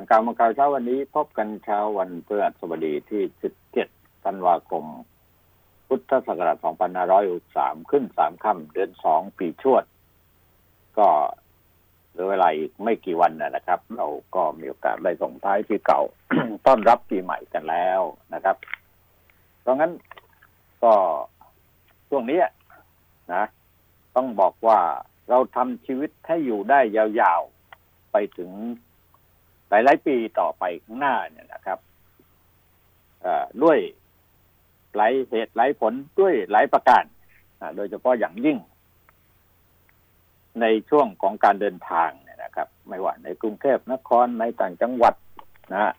คนกลางมาข่าเช้าวันนี้พบกันเช้าวันพฤหัสบดีที่ 17 ธันวาคม พุทธศักราช 2563 ขึ้น 3 ค่ำเดือน 2 ปีชวด ก็เหลือเวลาอีกไม่กี่วันนะครับ เราก็มีโอกาสได้ส่งท้ายปีเก่า ต้อนรับปีใหม่กันแล้วนะครับ เพราะงั้นก็ช่วงนี้นะ ต้องบอกว่าเราทำชีวิตให้อยู่ได้ยาวๆ ไปถึง หลาย ๆ ปีต่อไปข้างหน้าเนี่ยนะครับด้วยหลายเหตุหลายผลด้วยหลายประการโดยเฉพาะอย่างยิ่ง ในช่วงของการเดินทางเนี่ยนะครับ ไม่ว่าในกรุงเทพนครในต่างจังหวัดนะ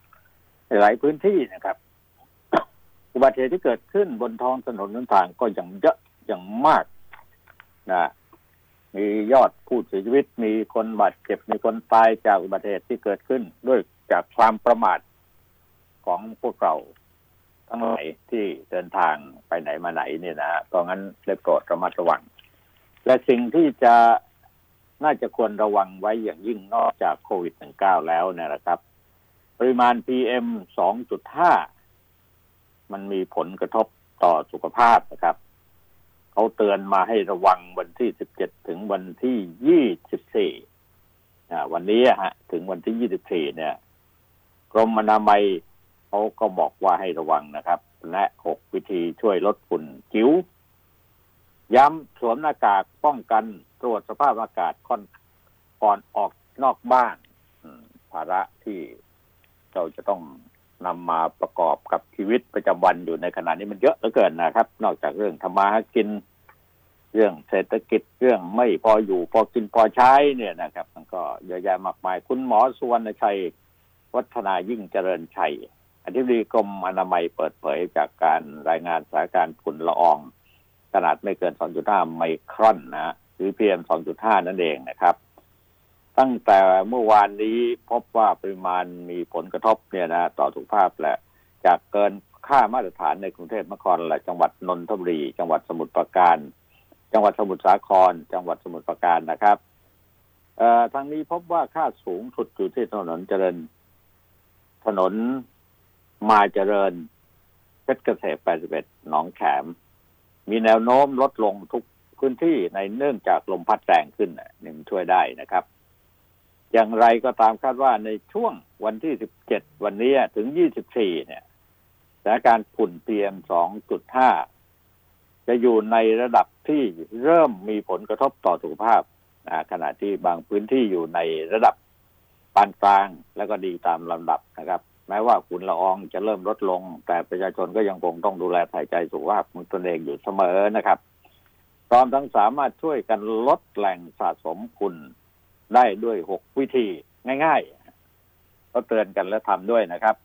หลายพื้นที่นะครับ อุบัติเหตุที่เกิดขึ้นบนท้องถนนนั้นทางก็ยังเยอะอย่างมากนะ มียอดผู้เสียชีวิต มีคนบาดเจ็บมีคนตายจากอุบัติเหตุที่เกิดขึ้น ด้วยจากความประมาทของพวกเราทั้งหลายที่เดินทางไปไหนมาไหนเนี่ยนะเพราะงั้นได้โปรดระมัดระวัง และสิ่งที่จะน่าจะควรระวังไว้อย่างยิ่งนอกจากโควิด -19 แล้วเนี่ยนะครับ ปริมาณ PM 2.5 มันมีผลกระทบต่อสุขภาพนะครับ เขาเตือนมาให้ระวังวันที่สิบเจ็ดถึงวันที่ยี่สิบสี่วันนี้ฮะ ถึงวันที่ยี่สิบสี่เนี่ยกรมอนามัยเขาก็บอกว่าให้ระวังนะครับ และหกวิธีช่วยลดฝุ่นจิ๋วย้ำสวมหน้ากากป้องกันตรวจสภาพอากาศก่อนก่อนออกนอกบ้านภาระที่เราจะต้อง นำมาประกอบกับชีวิตประจำวันอยู่ในขณะนี้มันเยอะเหลือเกินนะครับ นอกจากเรื่องธรรมาหากิน เรื่องเศรษฐกิจเรื่องไม่พออยู่พอกินพอใช้เนี่ยนะครับ มันก็เยอะแยะมากมาย คุณหมอสุวรรณชัย วัฒนายิ่งเจริญชัยอธิบดีกรมอนามัยเปิดเผยจากการรายงานสถานการณ์ฝุ่นละออง ขนาดไม่เกิน 2.5 ไมครอนนะหรือ PM 2.5 นั่นเองนะครับ ตั้งแต่เมื่อวานนี้พบว่าปริมาณมีผลกระทบเนี่ยนะต่อสุขภาพแหละ จากเกินค่ามาตรฐานในกรุงเทพมหานครและจังหวัดนนทบุรี จังหวัดสมุทรปราการ จังหวัดสมุทรสาคร จังหวัดสมุทรปราการนะครับเอ่อทางนี้พบว่าค่าสูงสุดอยู่ที่ถนนเจริญ ถนนมาเจริญเพชรเกษม81 หนองแขม มีแนวโน้มลดลงทุกพื้นที่ในเนื่องจากลมพัดแรงขึ้นหนึ่งช่วยได้นะครับ อย่างไรก็ตามคาดว่าในช่วงวันที่ 17 วันนี้ถึง 24 เนี่ยสถานการณ์ฝุ่น PM 2.5 จะอยู่ในระดับที่เริ่มมีผลกระทบต่อสุขภาพขณะที่บางพื้นที่อยู่ในระดับปานกลางแล้วก็ดีตามลำดับนะครับ แม้ว่าฝุ่นละอองจะเริ่มลดลง แต่ประชาชนก็ยังคงต้องดูแลถ่ายใจสุขภาพของตนเองอยู่เสมอนะครับพร้อมทั้งสามารถช่วยกันลดแหล่งสะสมฝุ่น ได้ด้วยหกวิธีง่ายๆ ก็เตือนกันและทำด้วยนะครับ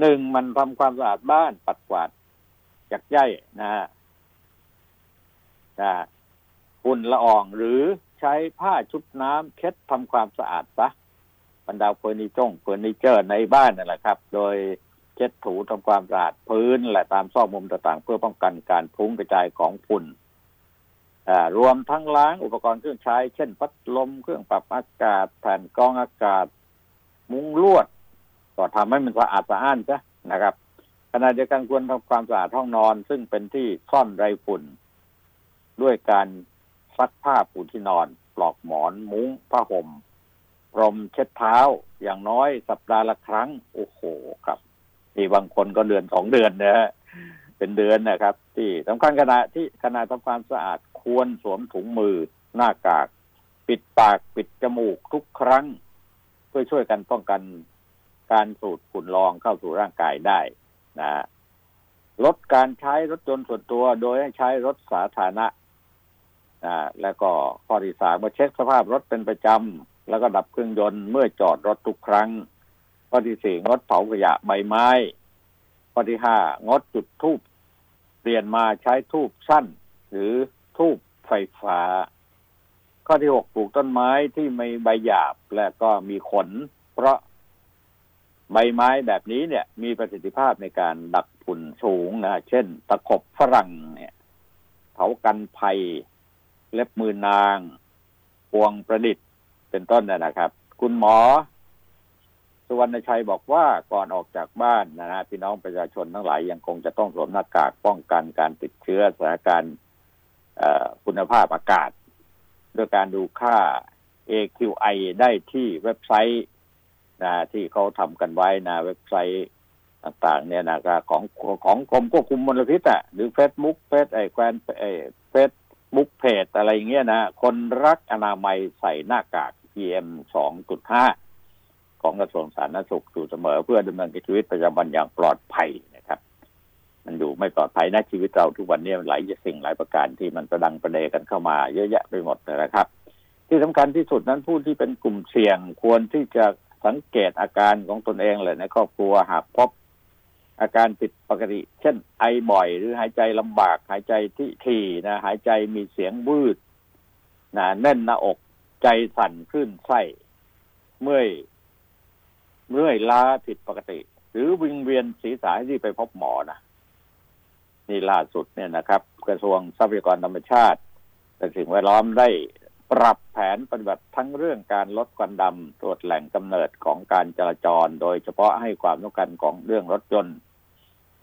หนึ่งมันทำความสะอาดบ้านปัดกวาดจักย่ายนะฮะฝุ่นละอองหรือใช้ผ้าชุบน้ำเช็ดทำความสะอาดซะบรรดาเฟอร์นิเจอร์เฟอร์นิเจอร์ในบ้านนั่นแหละครับ โดยเช็ดถูทำความสะอาดพื้นและตามซอกมุมต่างๆ เพื่อป้องกันการพุ่งกระจายของฝุ่น รวมทั้งล้างอุปกรณ์เครื่องใช้ เช่น พัดลม เครื่องปรับอากาศ แผ่นกรองอากาศ มุ้งลวด ก็ทำให้มันสะอาดสะอ้านซะนะครับขณะเดียวกันควรทำความสะอาดห้องนอน ซึ่งเป็นที่ซ่อนไรฝุ่น ด้วยการซักผ้าปูที่นอน ปลอกหมอนมุ้งผ้าห่มพรมเช็ดเท้าอย่างน้อยสัปดาห์ละครั้ง โอ้โหครับมีบางคนก็เดือนสองเดือนนะฮะเป็นเดือนนะครับ ที่สำคัญขณะที่ขณะทำความสะอาด ควรสวมถุงมือหน้ากาก ปิดปากปิดจมูกทุกครั้ง เพื่อช่วยกันป้องกันการสูดฝุ่นละอองเข้าสู่ร่างกายได้นะลดการใช้รถยนต์ส่วนตัวโดยให้ใช้รถสาธารณะนะแล้วก็ข้อที่สามมาเช็คสภาพรถเป็นประจำแล้วก็ดับเครื่องยนต์เมื่อจอดรถทุกครั้ง ข้อที่สี่งดเผาขยะใบไม้ ข้อที่ห้างดจุดทูบเปลี่ยนมาใช้ทูบสั้น หรือ ทูบไฟฟ้า ข้อที่หกปลูกต้นไม้ที่ไม่ใบหยาบและก็มีขน เพราะใบไม้แบบนี้เนี่ย มีประสิทธิภาพในการดักฝุ่นสูงนะเช่น ตะขบฝรั่งเนี่ยเผากันภัย เล็บมือนางพวงประดิษฐ์เป็นต้นนะครับ คุณหมอ สุวรรณชัยบอกว่าก่อนออกจากบ้านนะฮะพี่น้องประชาชนทั้งหลายยังคงจะต้องสวมหน้ากากป้องกันการติดเชื้อสถานการณ์ คุณภาพอากาศ โดยการดูค่า AQI ได้ที่เว็บไซต์นะที่เขาทำกันไว้นะเว็บไซต์ต่างๆ เนี่ยนะของของกรมควบคุมมลพิษอะหรือเฟซบุ๊กเฟซไอแควนไอเฟซบุ๊กเพจอะไรอย่างเงี้ยนะคนรักอนามัยใส่หน้ากาก PM 2.5 ของกระทรวงสาธารณสุขอยู่เสมอเพื่อดำเนินชีวิตประจำวันอย่างปลอดภัย มันอยู่ไม่ปลอดภัยนะชีวิตเราทุกวันนี้หลายสิ่งหลายประการที่มันประดังประเดกันเข้ามาเยอะแยะไปหมดนะครับ ที่สำคัญที่สุดนั้นผู้ที่เป็นกลุ่มเสี่ยงควรที่จะสังเกตอาการของตนเองเลยในครอบครัวหากพบอาการผิดปกติ เช่น ไอบ่อย หรือหายใจลำบาก หายใจที่ที่นะ หายใจมีเสียงวืดนะแน่นหน้าอกใจสั่นขึ้นไส้เมื่อยเมื่อยล้าผิดปกติ หรือวิงเวียนศีรษะที่ไปพบหมอนะ นี่ล่าสุดเนี่ยนะครับ กระทรวงทรัพยากรธรรมชาติและสิ่งแวดล้อมได้ปรับแผนปฏิบัติทั้งเรื่องการลดควันดำตรวจแหล่งกำเนิดของการจราจร โดยเฉพาะให้ความสำคัญของเรื่องรถยนต์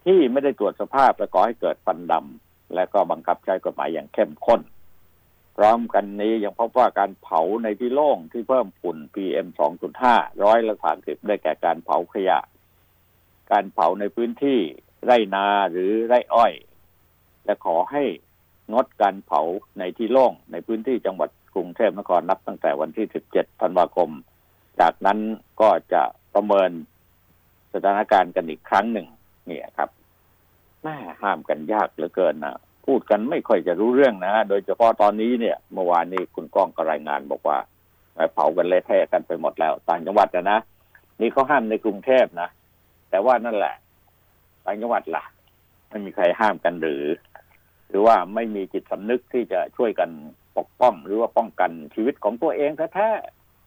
ที่ไม่ได้ตรวจสภาพและก่อให้เกิดฟันดำและก็บังคับใช้กฎหมายอย่างเข้มข้น พร้อมกันนี้ยังพบว่าการเผาในที่โล่งที่เพิ่มฝุ่น PM 2.5 ร้อยละสามสิบได้แก่การเผาขยะ การเผาในพื้นที่ ไร่นาหรือไร่อ้อย และขอให้งดการเผาในที่โล่งในพื้นที่จังหวัดกรุงเทพมหานครนับตั้งแต่วันที่ 17 ธันวาคม จากนั้นก็จะประเมินสถานการณ์กันอีกครั้งหนึ่งนี่ครับแม่ห้ามกันยากเหลือเกินนะพูดกันไม่ค่อยจะรู้เรื่องนะโดยเฉพาะตอนนี้เนี่ย เมื่อวานนี้คุณก้องก็รายงานบอกว่าเผากันเละเทะกันไปหมดแล้ว ต่างจังหวัดนะนะนี่เขาห้ามในกรุงเทพนะแต่ว่านั่นแหละ ต่างจังหวัดล่ะ ไม่มีใครห้ามกันหรือ หรือว่าไม่มีจิตสำนึกที่จะช่วยกันปกป้อง หรือว่าป้องกันชีวิตของตัวเองแท้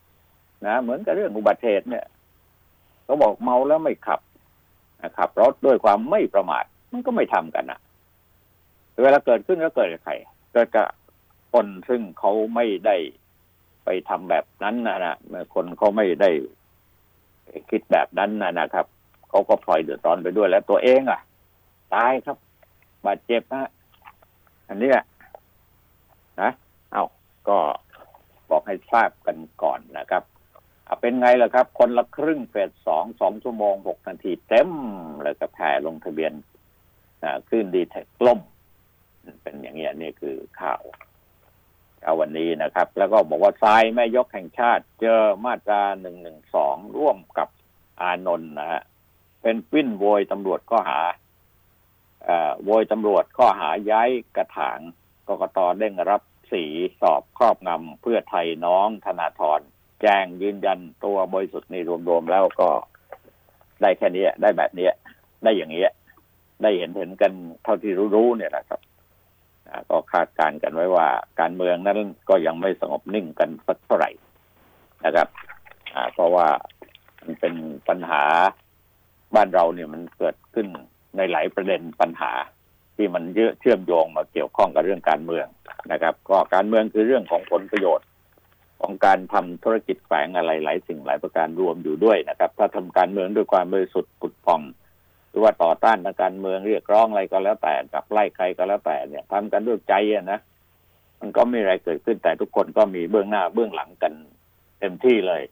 ๆนะเหมือนกับเรื่องอุบัติเหตุเนี่ยเขาบอกเมาแล้วไม่ขับขับรถด้วยความไม่ประมาทมันก็ไม่ทำกันนะเวลาเกิดขึ้นก็เกิดกับใครเกิดกับคนซึ่งเขาไม่ได้ไปทำแบบนั้นนะนะคนเขาไม่ได้คิดแบบนั้นนะนะครับ เขาก็พลอยเดือดร้อนไปด้วยแล้วตัวเองอะ ตายครับ บาดเจ็บนะอันนี้นะเอาก็บอกให้ทราบกันก่อนนะครับเป็นไงล่ะครับ คนละครึ่งเฟสสองสองชั่วโมงหกนาทีเต็มเลยกับแผ่ลงทะเบียนขึ้นดีแท็กล่ม เป็นอย่างเงี้ยนี่คือข่าวเอาวันนี้นะครับ แล้วก็บอกว่าทรายแม่ยกแห่งชาติ เจอมาตราหนึ่งหนึ่งสองร่วมกับอานนท์นะฮะ เป็นปิ้นโวยตำรวจก็หาโวยตำรวจข้อหาย้ายกระถางกกตเด้งรับสีสอบครอบงำเพื่อไทยน้องธนาธรแจ้งยืนยันตัวบริสุทธิ์นี่รวมๆแล้วก็ได้แค่นี้ได้แบบนี้ได้อย่างนี้ได้เห็นเห็นกันเท่าที่รู้ๆเนี่ยนะครับก็คาดการกันไว้ว่า การเมืองนั้นก็ยังไม่สงบนิ่งกันสักเท่าไหร่นะครับเพราะว่ามันเป็นปัญหา บ้านเราเนี่ยมันเกิดขึ้นในหลายประเด็นปัญหา ที่มันเยอะเชื่อมโยงมาเกี่ยวข้องกับเรื่องการเมืองนะครับ ก็การเมืองคือเรื่องของผลประโยชน์ ของการทำธุรกิจแฝงอะไรหลายสิ่งหลายประการรวมอยู่ด้วยนะครับ ถ้าทำการเมืองด้วยความบริสุทธิ์ปุดพองหรือว่าต่อต้านทางการเมืองเรียกร้องอะไรก็แล้วแต่กับไล่ใครก็แล้วแต่เนี่ยทำกันด้วยใจนะมันก็ไม่อะไรเกิดขึ้นแต่ทุกคนก็มีเบื้องหน้าเบื้องหลังกันเต็มที่เลย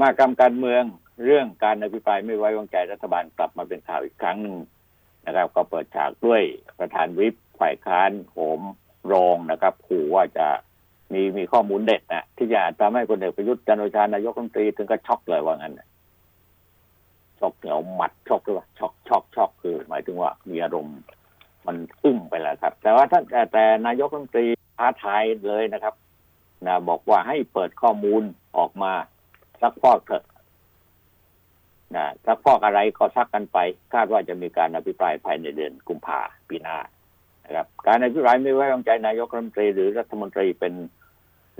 มากรรมการเมือง เรื่องการอภิปรายไม่ไว้วางใจรัฐบาลกลับมาเป็นข่าวอีกครั้งหนึ่งนะครับ ก็เปิดฉากด้วยประธานวิปฝ่ายค้านโหมโรงนะครับขู่ว่าจะมีมีข้อมูลเด็ดนะที่จะทำให้คนเอกประยุทธ์จันโอชานายกรัฐมนตรีถึงกับช็อกเลยว่างั้นช็อกเหนียวหมัดช็อกด้วยว่าช็อกช็อกช็อกคือ หมายถึงว่ามีอารมณ์มันอึ้งไปแล้วครับ แต่ว่าท่านแต่นายกรัฐมนตรีท้าทายเลยนะครับนะบอกว่าให้เปิดข้อมูลออกมาซักฟอกเถอะ นะซักฟอกอะไรก็ซักกันไป คาดว่าจะมีการอภิปรายภายในเดือนกุมภาปีหน้านะครับ การอภิปรายไม่ไว้วางใจนายกรัฐมนตรีหรือรัฐมนตรีเป็น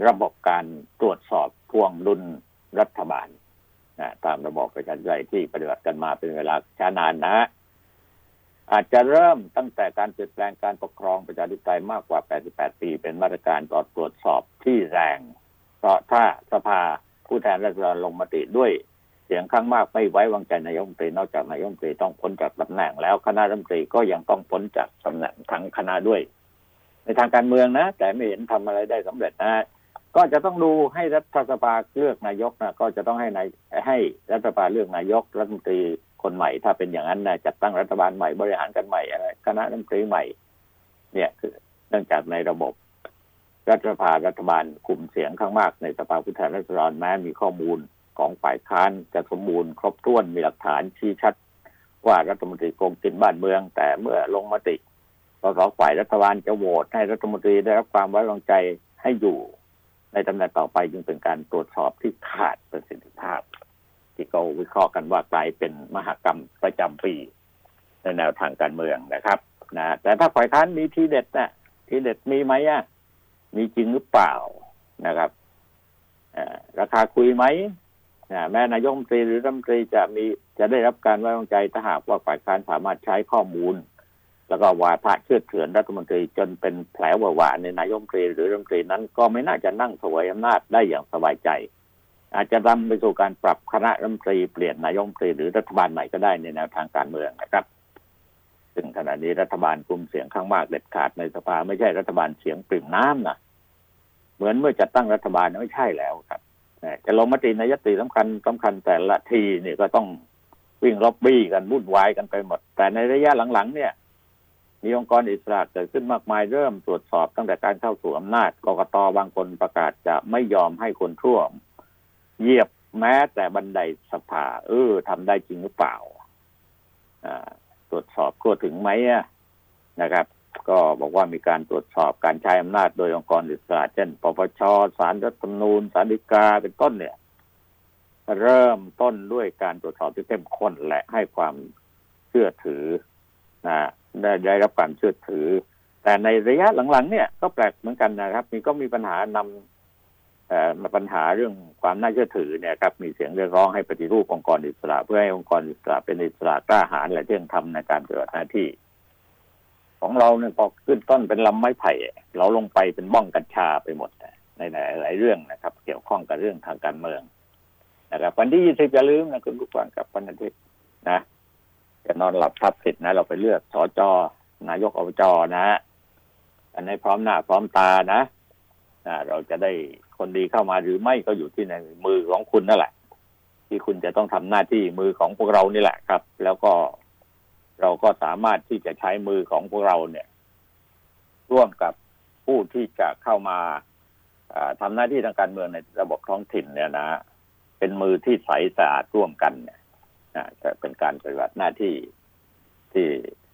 ระบบการตรวจสอบทวงดุลรัฐบาลนะตามระบอบประชาธิปไตยที่ปฏิบัติกันมาเป็นเวลาช้านานนะ อาจจะเริ่มตั้งแต่การเปลี่ยนแปลงการปกครองประชาธิปไตยมากกว่า 88 ปี เป็นมาตรการต่อตรวจสอบที่แรงเพราะถ้าสภาผู้แทนราษฎรลงมติด้วย เสียงข้างมากไม่ไว้วางใจนายกรัฐมนตรีนอกจากนายกรัฐมนตรีต้องพ้นจากตำแหน่งแล้วคณะรัฐมนตรีก็ยังต้องพ้นจากตำแหน่งทั้งคณะด้วย ในทางการเมืองนะ แต่ไม่เห็นทำอะไรได้สำเร็จนะก็จะต้องดูให้รัฐสภาเลือกนายกนะก็จะต้องให้นายให้รัฐสภาเลือกนายกรัฐมนตรีคนใหม่ ถ้าเป็นอย่างนั้นนะจัดตั้งรัฐบาลใหม่บริหารกันใหม่อะไรคณะรัฐมนตรีใหม่ เนี่ยคือเนื่องจากในระบบรัฐสภารัฐบาลกลุ่มเสียงข้างมากในสภาผู้แทนราษฎรแม้มีข้อมูล ของฝ่ายค้านจะสมบูรณ์ครบถ้วนมีหลักฐานชี้ชัด ว่ารัฐมนตรีโกงกินบ้านเมือง แต่เมื่อลงมติสสฝ่ายรัฐบาลจะโหวตให้รัฐมนตรีได้รับความไว้วางใจให้อยู่ในตำแหน่งต่อไปจึงเป็นการตรวจสอบที่ขาดประสิทธิภาพ ที่เขาวิเคราะห์กันว่ากลายเป็นมหากรรมประจำปี ในแนวทางการเมืองนะครับนะแต่ถ้าฝ่ายค้านมีทีเด็ดนะทีเด็ดมีไหมอะมีจริงหรือเปล่านะครับราคาคุยไหม แม้นายกรัฐมนตรีหรือรัฐมนตรีจะมีจะได้รับการไว้วางใจถ้าหากว่าฝ่ายค้านสามารถใช้ข้อมูล แล้วก็วาทะเชื่อเถือนรัฐมนตรีจนเป็นแผลหวานในนายกรัฐมนตรีหรือรัฐมนตรีนั้น ก็ไม่น่าจะนั่งถวยอำนาจได้อย่างสบายใจ อาจจะนำไปสู่การปรับคณะรัฐมนตรีเปลี่ยนนายกรัฐมนตรีหรือรัฐบาลใหม่ก็ได้ในแนวทางการเมืองนะครับ ซึ่งขณะนี้รัฐบาลกลุ่มเสียงข้างมากเด็ดขาดในสภาไม่ใช่รัฐบาลเสียงปริ่มน้ำนะเหมือนเมื่อจัดตั้งรัฐบาลไม่ใช่แล้วครับ จะลงมติในยติสำคัญสำคัญแต่ละทีเนี่ยก็ต้องวิ่งล็อบบี้กันวุ่นวายกันไปหมด แต่ในระยะหลังๆ เนี่ยมีองค์กรอิสระเกิดขึ้นมากมายเริ่มตรวจสอบตั้งแต่การเข้าสู่อำนาจกกตบางคนประกาศจะไม่ยอมให้คนทั่วเหยียบแม้แต่บันไดสภา เออทำได้จริงหรือเปล่าตรวจสอบทั่วถึงไหมนะครับ ก็บอกว่ามีการตรวจสอบการใช้อำนาจโดยองค์กรอิสระเช่นปปชสารรัฐธรรมนูญสารฎีกาเป็นต้นเนี่ย เริ่มต้นด้วยการตรวจสอบที่เข้มข้นและให้ความเชื่อถือนะได้ได้รับการเชื่อถือ แต่ในระยะหลังๆ เนี่ยก็แปลกเหมือนกันนะครับ มีก็มีปัญหานำเอ่อปัญหาเรื่องความน่าเชื่อถือเนี่ยครับ มีเสียงเรียกร้องให้ปฏิรูปองค์กรอิสระ เพื่อให้องค์กรอิสระเป็นอิสระกล้าหาญและเที่ยงธรรมในการปฏิบัติหน้าที่ ของเราเนี่ยพอขึ้นต้นเป็นลำไม้ไผ่ เราลงไปเป็นบ้องกัญชาไปหมดในหลายเรื่องนะครับ เกี่ยวข้องกับเรื่องทางการเมืองนะครับ วันที่ยี่สิบอย่าลืมนะคุณผู้ฟังกับวันอาทิตย์นะจะนอนหลับทับสิทธิ์นะ เราไปเลือกสจนายกอบจนะอันนี้พร้อมหน้าพร้อมตานะเราจะได้คนดีเข้ามาหรือไม่ก็อยู่ที่ในมือของคุณนั่นแหละ ที่คุณจะต้องทำหน้าที่มือของพวกเรานี่แหละครับ แล้วก็ เราก็สามารถที่จะใช้มือของพวกเราเนี่ย ร่วมกับผู้ที่จะเข้ามาทำหน้าที่ทางการเมืองในระบบท้องถิ่นเนี่ยนะเป็นมือที่ใสสะอาดร่วมกันเนี่ยจะเป็นการปฏิบัติหน้าที่ที่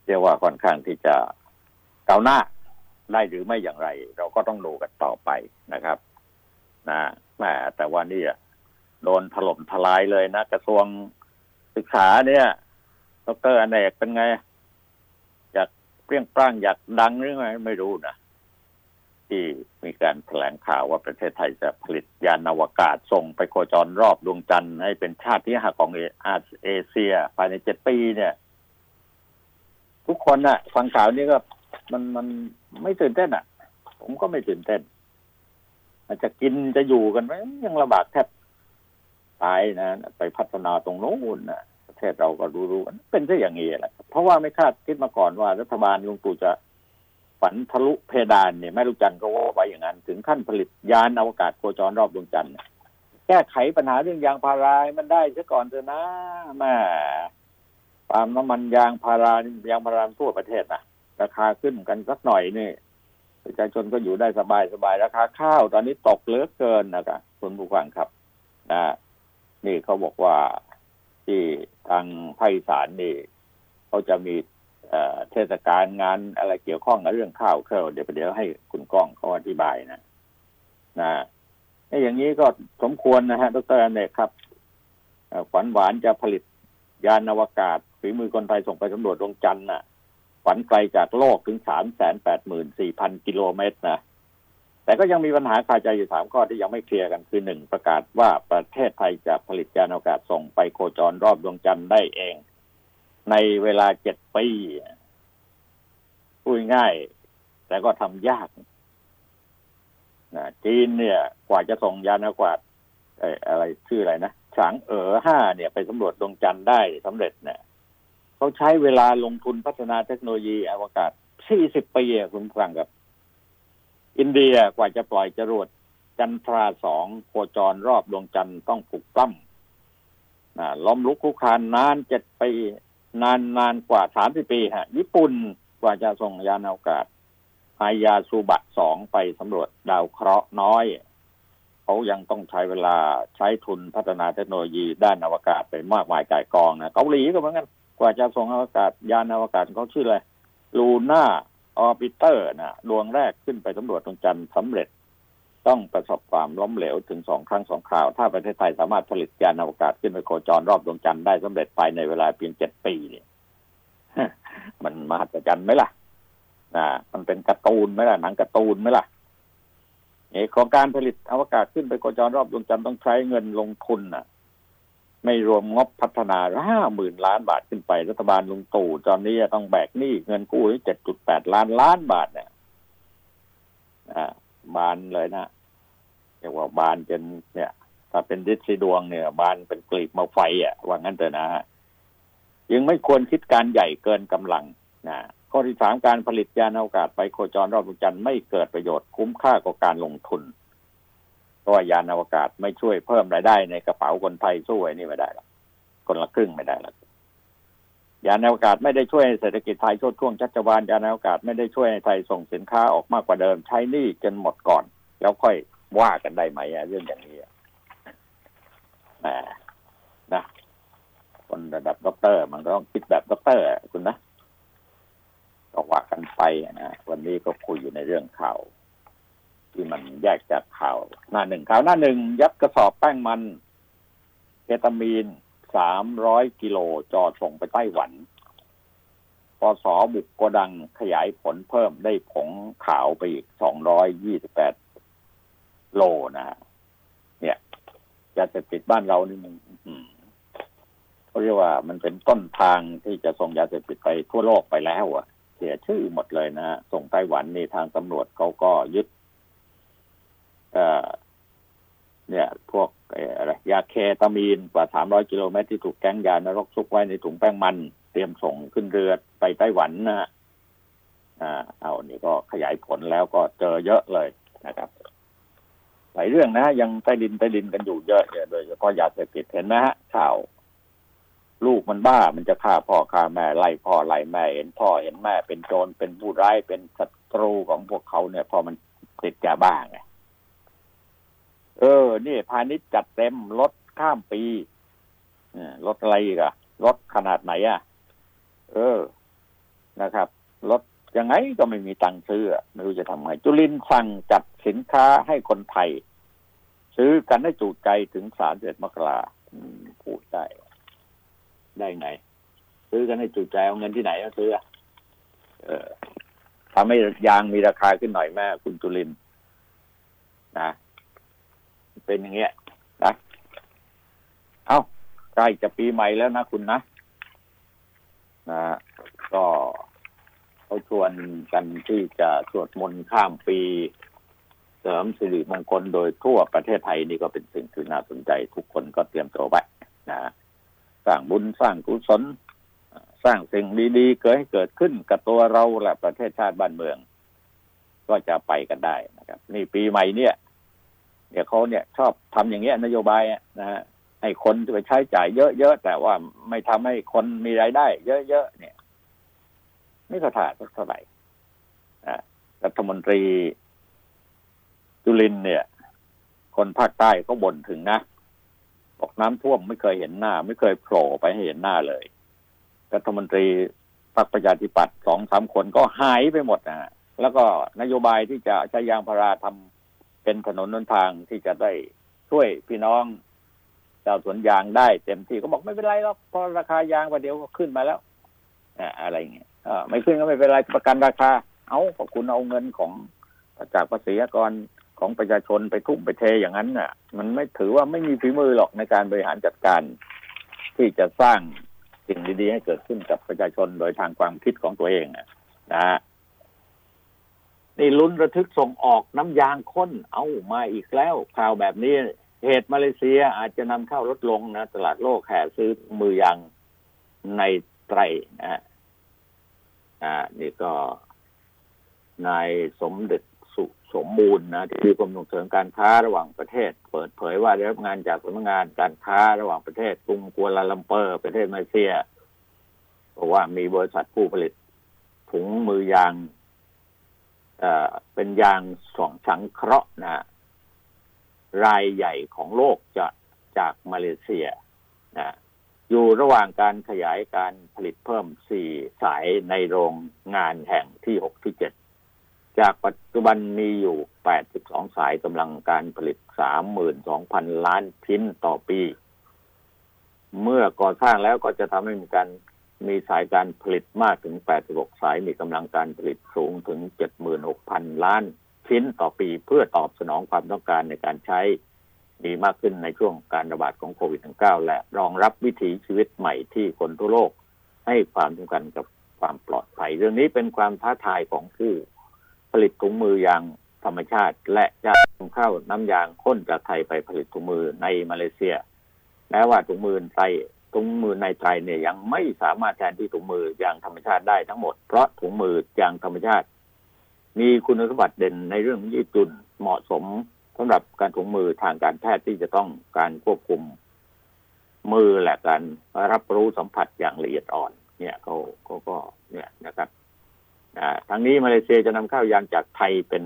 เรียกว่าค่อนข้างที่จะเก้าหน้าได้หรือไม่อย่างไร เราก็ต้องดูกันต่อไปนะครับ นะแม่แต่ว่านี่โดนถล่มทลายเลยนะกระทรวงศึกษาเนี่ย ดรอเนกเป็นไง อยากเปรี้ยงปร้างอยากดังหรือไงไม่รู้นะที่มีการแถลงข่าวว่าประเทศไทยจะผลิตยานอวกาศส่งไปโคจรรอบดวงจันทร์ให้เป็นชาติที่ห้าของเอเชียภายในเจ็ดปีเนี่ย ทุกคนนะ่ะ ฟังข่าวนี้ก็มันมันไม่ตื่นเต้นอะ ผมก็ไม่ตื่นเต้นอาจจะกินจะอยู่กันไหมยังลำบากแทบตายนะ ไปพัฒนาตรงโน้นนะ ประเทศเราก็รู้ๆเป็นซะอย่างนี้แหละเพราะว่าไม่คาดคิดมาก่อนว่ารัฐบาลลุงตู่จะฝันทะลุเพดานเนี่ยแม่ลูกจันทร์ก็ว่าไว้อย่างนั้น ถึงขั้นผลิตยานอวกาศโคจรรอบดวงจันทร์แก้ไขปัญหาเรื่องยางพารามันได้ซะก่อนเถอะนะแม่ปาล์มน้ำมันยางพารายางพาราทั่วประเทศนะราคาขึ้นกันสักหน่อยนี่ประชาชนก็อยู่ได้สบายสบายราคาข้าวตอนนี้ตกเลือเกินนะครับคุณผู้ฟังครับนะนี่เขาบอกว่า ที่ทางภาคอีสานนี่เขาจะมีเทศกาลงานอะไรเกี่ยวข้องกับเรื่องข้าวเคราเดี๋ยวเดี๋ยวให้คุณก้องเขาอธิบายนะนะอย่างนี้ก็สมควรนะฮะดรอเนกครับฝันหวานจะผลิตยานอวกาศฝีมือคนไทยส่งไปสำรวจดวงจันทร์น่ะฝันไกลจากโลกถึงสามแสนแปดหมื่นสี่พันกิโลเมตรนะ แต่ก็ยังมีปัญหาคาใจอยู่สามข้อที่ยังไม่เคลียร์กันคือหนึ่งประกาศว่าประเทศไทยจะผลิตยานอวกาศส่งไปโคจรรอบดวงจันทร์ได้เอง ในเวลาเจ็ดปีพูดง่าย แต่ก็ทำยากนะจีนเนี่ย กว่าจะส่งยานอวกาศอะไรชื่ออะไรนะฉางเอ๋อห้าเนี่ยไปสำรวจดวงจันทร์ได้สำเร็จเนี่ยเขาใช้เวลาลงทุนพัฒนาเทคโนโลยีอวกาศ40ปีคุณฟังกับ อินเดียกว่าจะปล่อยจรวดจันทราสองโคจรรอบดวงจันทร์ต้องผูกปล้ำนะล้อมลุกคุกคานนานเจ็ดปีนานนานกว่าสามสิบปีฮะ ญี่ปุ่นกว่าจะส่งยานอวกาศไฮยาซูบะสองไปสำรวจดาวเคราะห์น้อย เขายังต้องใช้เวลาใช้ทุนพัฒนาเทคโนโลยีด้านอวกาศไปมากมายกายกองนะเกาหลีก็เหมือนกันกว่าจะส่งอวกาศยานอวกาศเขาชื่ออะไร Lunar Orbiter นะดวงแรกขึ้นไปสำรวจดวงจันทร์สำเร็จ ต้องประสบความล้มเหลวถึงสองครั้งสองคราว ถ้าประเทศไทยสามารถผลิตยานอวกาศขึ้นไปโคจรรอบดวงจันทร์ได้สำเร็จภายในเวลาเพียงเจ็ดปีเนี่ยมันมหัศจรรย์ไหมล่ะนะมันเป็นการ์ตูนไหมล่ะหนังการ์ตูนไหมล่ะเอของการผลิตอวกาศขึ้นไปโคจรรอบดวงจันทร์ต้องใช้เงินลงทุนน่ะ ไม่รวมงบพัฒนาห้าหมื่นล้านบาทขึ้นไป รัฐบาลลุงตู่ตอนนี้ต้องแบกหนี้เงินกู้เจ็ดจุดแปดล้านล้านบาทเนี่ยอ่าบานเลยนะเรียกว่าบานจนเนี่ย ถ้าเป็นดิสีดวงเนี่ย บานเป็นกลีบมาไฟอะว่างั้นเถอะนะฮะยังไม่ควรคิดการใหญ่เกินกำลังนะข้อที่สามการผลิตยานอวกาศไปโคจรรอบดวงจันทร์ไม่เกิดประโยชน์คุ้มค่ากว่าการลงทุน เพราะว่ายานอวกาศไม่ช่วยเพิ่มรายได้ในกระเป๋าคนไทยสู้ไอ้นี่ไม่ได้หรอกคนละครึ่งไม่ได้หรอกยานอวกาศไม่ได้ช่วยเศรษฐกิจไทยชดช่วงชัชวานยานอวกาศไม่ได้ช่วยให้ไทยส่งสินค้าออกมากกว่าเดิมใช้หนี้จนหมดก่อน แล้วค่อยว่ากันได้ไหมเรื่องอย่างนี้แหมนะคนระดับด็อกเตอร์ มันก็ต้องคิดแบบด็อกเตอร์คุณนะก็ว่ากันไปนะวันนี้ก็คุยอยู่ในเรื่องข่าว ที่มันแยกจากข่าวหน้าหนึ่งข่าวหน้าหนึ่งยัดกระสอบแป้งมันเคตามีนสามร้อยกิโลจอดส่งไปไต้หวันปปส. บุกโกดังขยายผลเพิ่มได้ผงขาวไปอีกสองร้อยยี่สิบแปดโลนะฮะเนี่ยยาเสพติดบ้านเรานี่มันเขาเรียกว่ามันเป็นต้นทางที่จะส่งยาเสพติดไปทั่วโลกไปแล้วอะเสียชื่อหมดเลยนะส่งไต้หวันนี่ทางตำรวจเขาก็ยึด เนี่ยพวกอะไรยาเคตามีนกว่าสามร้อยกิโลเมตรที่ถูกแก๊งยานรกซุกไว้ในถุงแป้งมัน เตรียมส่งขึ้นเรือไปไต้หวันนะฮะอ่าเอานี่ก็ขยายผลแล้วก็เจอเยอะเลยนะครับหลายเรื่องนะยังใต้ดินใต้ดินกันอยู่เยอะโดยเฉพาะยาเสพติดเห็นไหมฮะข่าว ลูกมันบ้ามันจะฆ่าพ่อฆ่าแม่ไล่พ่อไล่แม่เห็นพ่อเห็นแม่เป็นโจรเป็นผู้ร้ายเป็นศัตรูของพวกเขาเนี่ยพอมันติดยาบ้าไง เออ นี่พาณิชย์จัดเต็มรถข้ามปีรถอะไรอีกอะรถขนาดไหนอะเออนะครับรถยังไงก็ไม่มีตังค์ซื้อไม่รู้จะทำไง จุลินสั่งจัดสินค้าให้คนไทย ซื้อกันให้จูใจถึงสามเดือนมกราพูดได้ ได้ไง ซื้อกันให้จูใจเอาเงินที่ไหนมาซื้อเออทำให้ยางมีราคาขึ้นหน่อยแม่คุณจุลินนะ เป็นอย่างเงี้ยนะเอา้าใกล้จะปีใหม่แล้วนะคุณนะนะก็เขาชวนกันที่จะสวดมนต์ข้ามปีเสริมสิริมงคลโดยทั่วประเทศไทยนี่ก็เป็นสิ่งที่น่าสนใจทุกคนก็เตรียมตัวไว้นะสร้างบุญสร้างกุศลสร้างสิ่งดีๆ เกิดให้เกิดขึ้นกับตัวเราและประเทศชาติบ้านเมือง ก็จะไปกันได้นะครับ นี่ปีใหม่เนี่ย เดี๋ยวเขาเนี่ยชอบทำอย่างเงี้ยนโยบายนะฮะให้คนไปใช้จ่ายเยอะๆแต่ว่าไม่ทำให้คนมีรายได้ เยอะๆเนี่ย ไม่ก็ถ่าเท่าไหร่รัฐมนตรีจุลินเนี่ย คนภาคใต้ก็บ่นถึงนะบอกน้ำท่วมไม่เคยเห็นหน้า ไม่เคยโผล่ไปให้เห็นหน้าเลย รัฐมนตรีพรรคประชาธิปัตย์สองสามคนก็หายไปหมดนะแล้วก็นโยบายที่จะใช้ยางพาราทำ เป็นถนนนนทางที่จะได้ช่วยพี่น้องชาวสวนยางได้เต็มที่ก็บอกไม่เป็นไรหรอกพอราคายางประเดี๋ยวก็ขึ้นมาแล้วอะไรเงี้ยไม่ขึ้นก็ไม่เป็นไรประกันราคา เอาขอบคุณเอาเงินของจากภาษีกรของประชาชนไปทุ่มไปเทอย่างนั้นน่ะ มันไม่ถือว่าไม่มีฝีมือหรอกในการบริหารจัดการ ที่จะสร้างสิ่งดีๆให้เกิดขึ้นกับประชาชนโดยทางความคิดของตัวเองนะฮะ นี่ลุ้นระทึกส่งออกน้ำยางข้น เอามาอีกแล้ว ข่าวแบบนี้ เหตุมาเลเซียอาจจะนำเข้าลดลงนะ ตลาดโลกแห่ซื้อมือยางในไตรนะอ่า นี่ก็นายสมเด็จสุสมบูรณ์นะที่กรมส่งเสริมการค้าระหว่างประเทศ เปิดเผยว่าได้รับงานจากสำนักงานการค้าระหว่างประเทศกรุงกัวลาลัมเปอร์ ประเทศมาเลเซียบอกว่ามีบริษัทผู้ผลิตถุงมือยาง เป็นยางสองสังเคราะห์นะรายใหญ่ของโลกจะจากมาเลเซียนะอยู่ระหว่างการขยายการผลิตเพิ่มสี่สายในโรงงานแห่งที่หกที่เจ็ดจากปัจจุบันมีอยู่แปดสิบสองสายกำลังการผลิตสามหมื่นสองพันล้านชิ้นต่อปี เมื่อก่อสร้างแล้วก็จะทำให้มีการ มีสายการผลิตมากถึง 86 สายมีกำลังการผลิตสูงถึง 76,000 ล้าน ชิ้นต่อปีเพื่อตอบสนองความต้องการในการใช้มีมากขึ้นในช่วงการระบาดของโควิด -19 และรองรับวิถีชีวิตใหม่ที่คนทั่วโลก ให้ความสำคัญกับความปลอดภัย เรื่องนี้เป็นความท้าทายของผู้ผลิตถุงมือยางธรรมชาติ และจะนำเข้าน้ำยางข้นจากไทยไปผลิตถุงมือในมาเลเซียแม้ว่าถุงมือไทย ถุงมือในไทยเนี่ยยังไม่สามารถแทนที่ถุงมือยางธรรมชาติได้ทั้งหมด เพราะถุงมือยางธรรมชาติ มีคุณสมบัติเด่นในเรื่องยืดหยุ่นเหมาะสมสำหรับการถุงมือทางการแพทย์ที่จะต้องการควบคุม มือและการรับรู้สัมผัสอย่างละเอียดอ่อน เนี่ยเขาเขาก็เนี่ยนะครับทางนี้มาเลเซียจะนำเข้ายางจากไทยเป็น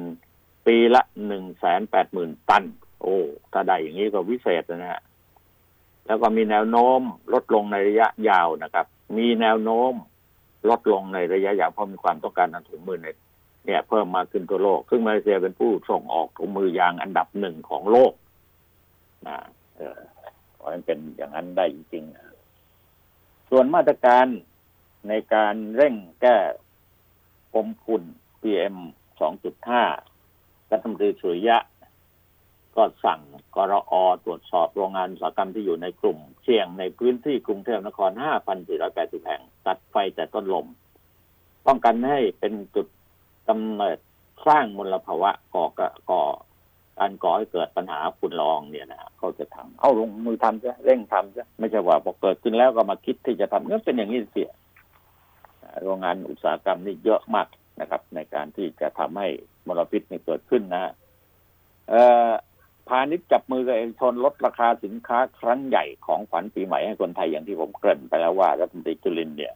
ปีละหนึ่งแสนแปดหมื่นตัน โอ้ ถ้าได้อย่างนี้ก็วิเศษนะฮะ แล้วก็มีแนวโน้มลดลงในระยะยาวนะครับ มีแนวโน้มลดลงในระยะยาวเพราะมีความต้องการทางถุงมือในเนี่ยเพิ่มมาขึ้นทั่วโลก ซึ่งมาเลเซียเป็นผู้ส่งออกถุงมือยางอันดับหนึ่งของโลกนะเออขอให้เป็นอย่างนั้นได้จริงๆ ส่วนมาตรการในการเร่งแก้กรมฝุ่น PM 2.5รัฐมนตรีสุริยะ ก็สั่งกรอตรวจสอบโรงงานอุตสาหกรรมที่อยู่ในกลุ่ม เสี่ยงในพื้นที่กรุงเทพนคร 5,480 แห่ง ตัดไฟแต่ต้นลม ป้องกันให้เป็นจุดกำเนิดสร้างมลภาวะก่อก่อการก่อให้เกิดปัญหาฝุ่นละอองเนี่ยนะเขาจะทำเอาลงมือทำซะเร่งทำซะไม่ใช่ว่าพอเกิดขึ้นแล้วก็มาคิดที่จะทำก็เป็นอย่างนี้เสียโรงงานอุตสาหกรรมนี่เยอะมากนะครับ ในการที่จะทำให้มลพิษนี่เกิดขึ้นนะเอ่อ พาณิชย์จับมือกับเอกชนลดราคาสินค้าครั้งใหญ่ของขวัญปีใหม่ให้คนไทยอย่างที่ผมเกริ่นไปแล้วว่ารัฐมนตรีจุลินเนี่ย